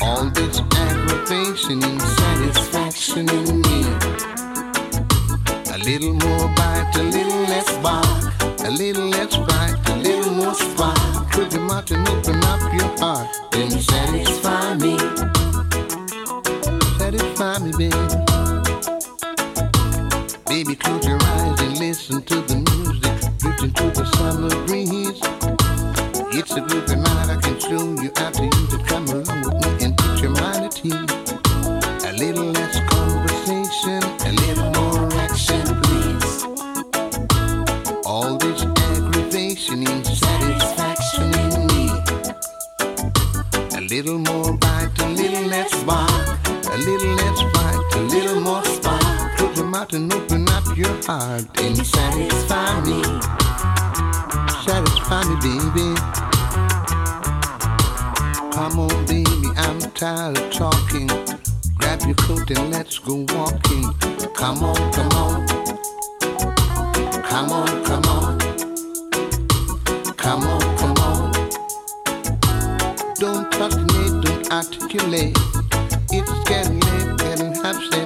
All this aggravation and satisfaction in me. A little more bite, a little less bark. A little less bite, a little more spark. your mouth and open up your heart and satisfy me? Satisfy me, baby. Baby, close your eyes and listen to Absolutely not, I show you. after you to come along with me and put your mind at ease. A little less conversation, a little more action, please. All this aggravation is satisfaction in me. A little more bite, a little less bark, a little less bite, a little more spark. Close your mouth and open up your heart and satisfy me. Satisfy me, baby. tired of talking. Grab your coat and let's go walking. Come on, come on. Come on, come on. Come on, come on. Don't talk me, don't articulate. It's getting late, getting upset.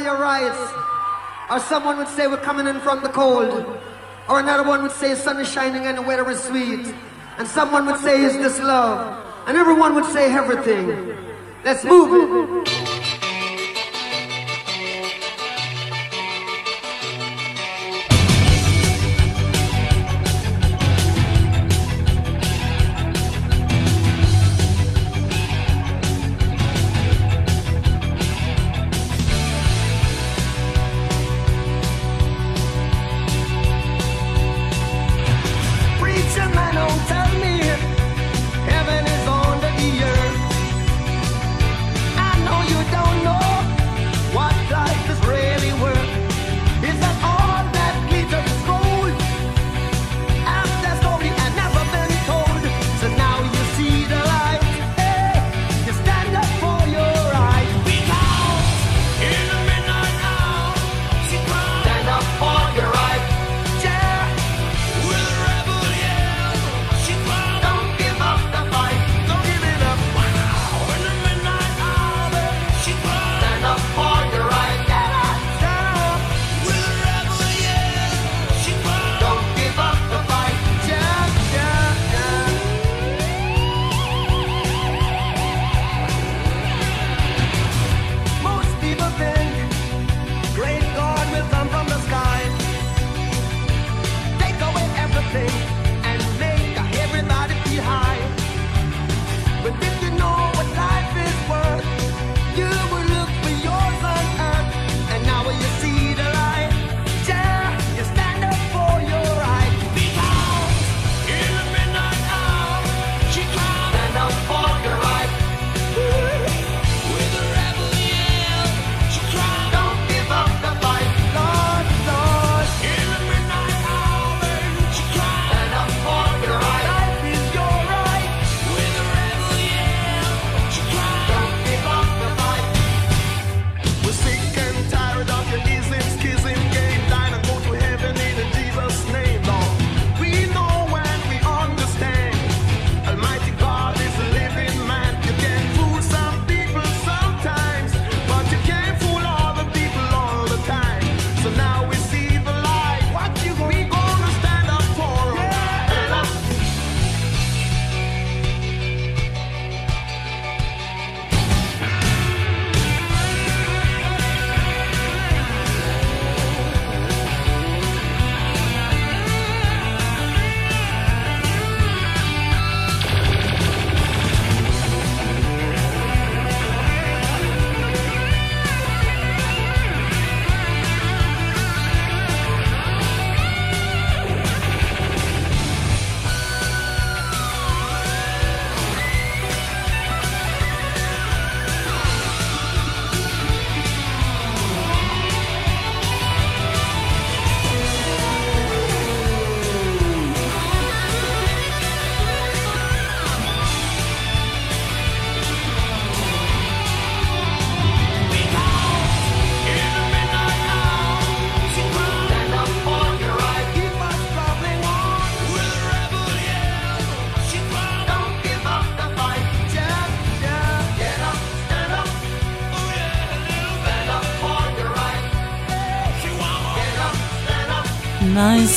for your rise. Or someone would say, We're coming in from the cold. Or another one would say, Sun is shining and the weather is sweet. And someone would say, Is this love? And everyone would say, Everything. Let's move it.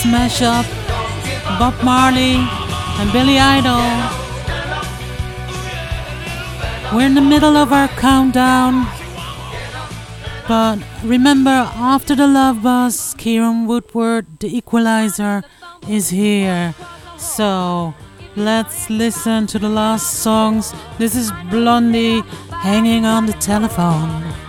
smash up Bob Marley and Billy Idol. We're in the middle of our countdown. But remember, after the love bus, Kieran Woodward, the equalizer, is here. So let's listen to the last songs. This is Blondie hanging on the telephone.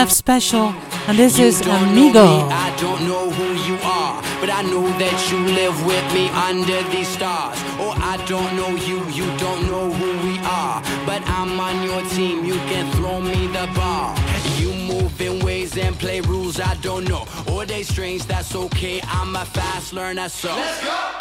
Jeff special, and this you is Amigo. I don't know who you are, but I know that you live with me under these stars. Oh, I don't know you, you don't know who we are, but I'm on your team. You can throw me the ball. You move in ways and play rules I don't know. Or they strange, that's okay. I'm a fast learner, so. Let's go!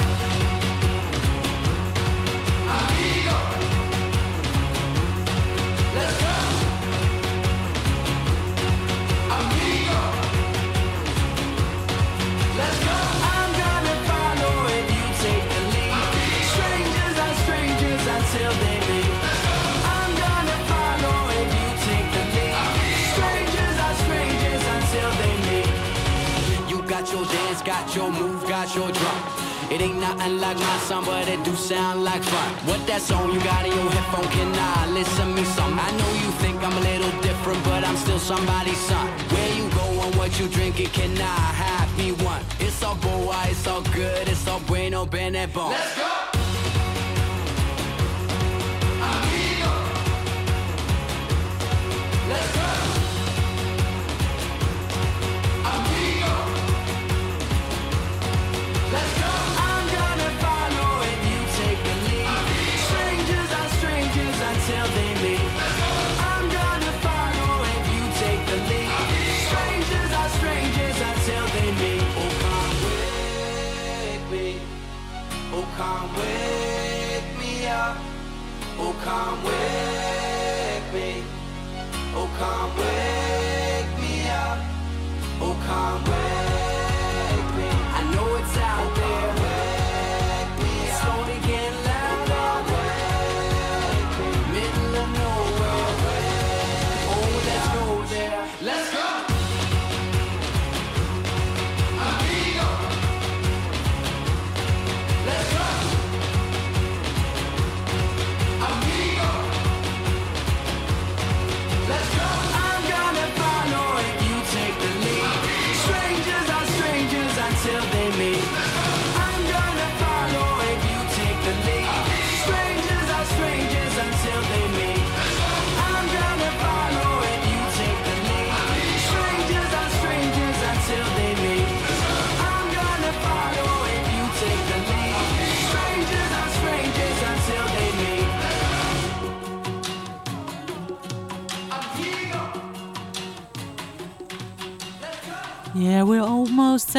got your dance, got your move, got your drop. It ain't nothing like my song, but it do sound like fun. What that song you got in your headphone? Can I listen me some? I know you think I'm a little different, but I'm still somebody's son. Where you going? What you drinking? Can I have me one? It's all boy, it's all good, it's all bueno, bene bon. Let's go.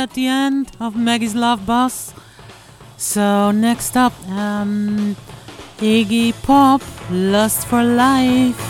at the end of Maggie's Love Bus. So next up, um, Iggy Pop, Lust for Life.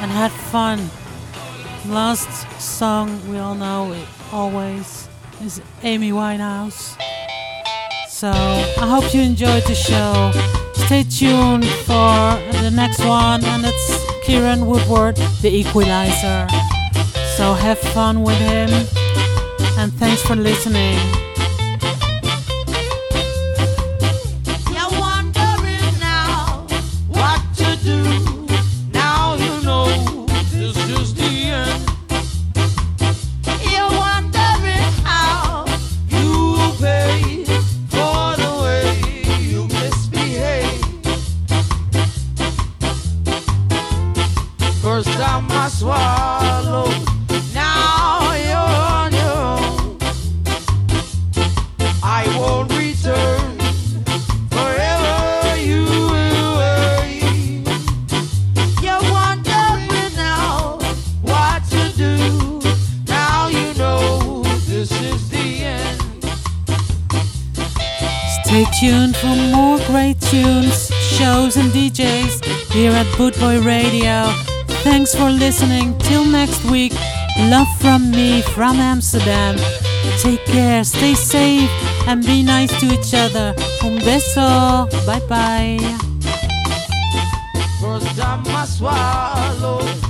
and had fun. Last song we all know it always is Amy Winehouse. So I hope you enjoyed the show. Stay tuned for the next one, and it's Kieran Woodward, the Equalizer. So have fun with him, and thanks for listening. Listening. Till next week, love from me from Amsterdam. Take care, stay safe, and be nice to each other. Un beso. Bye bye. First time I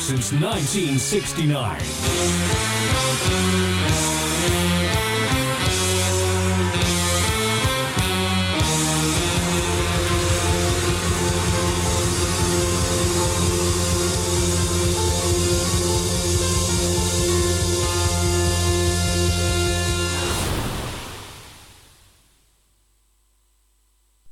since 1969.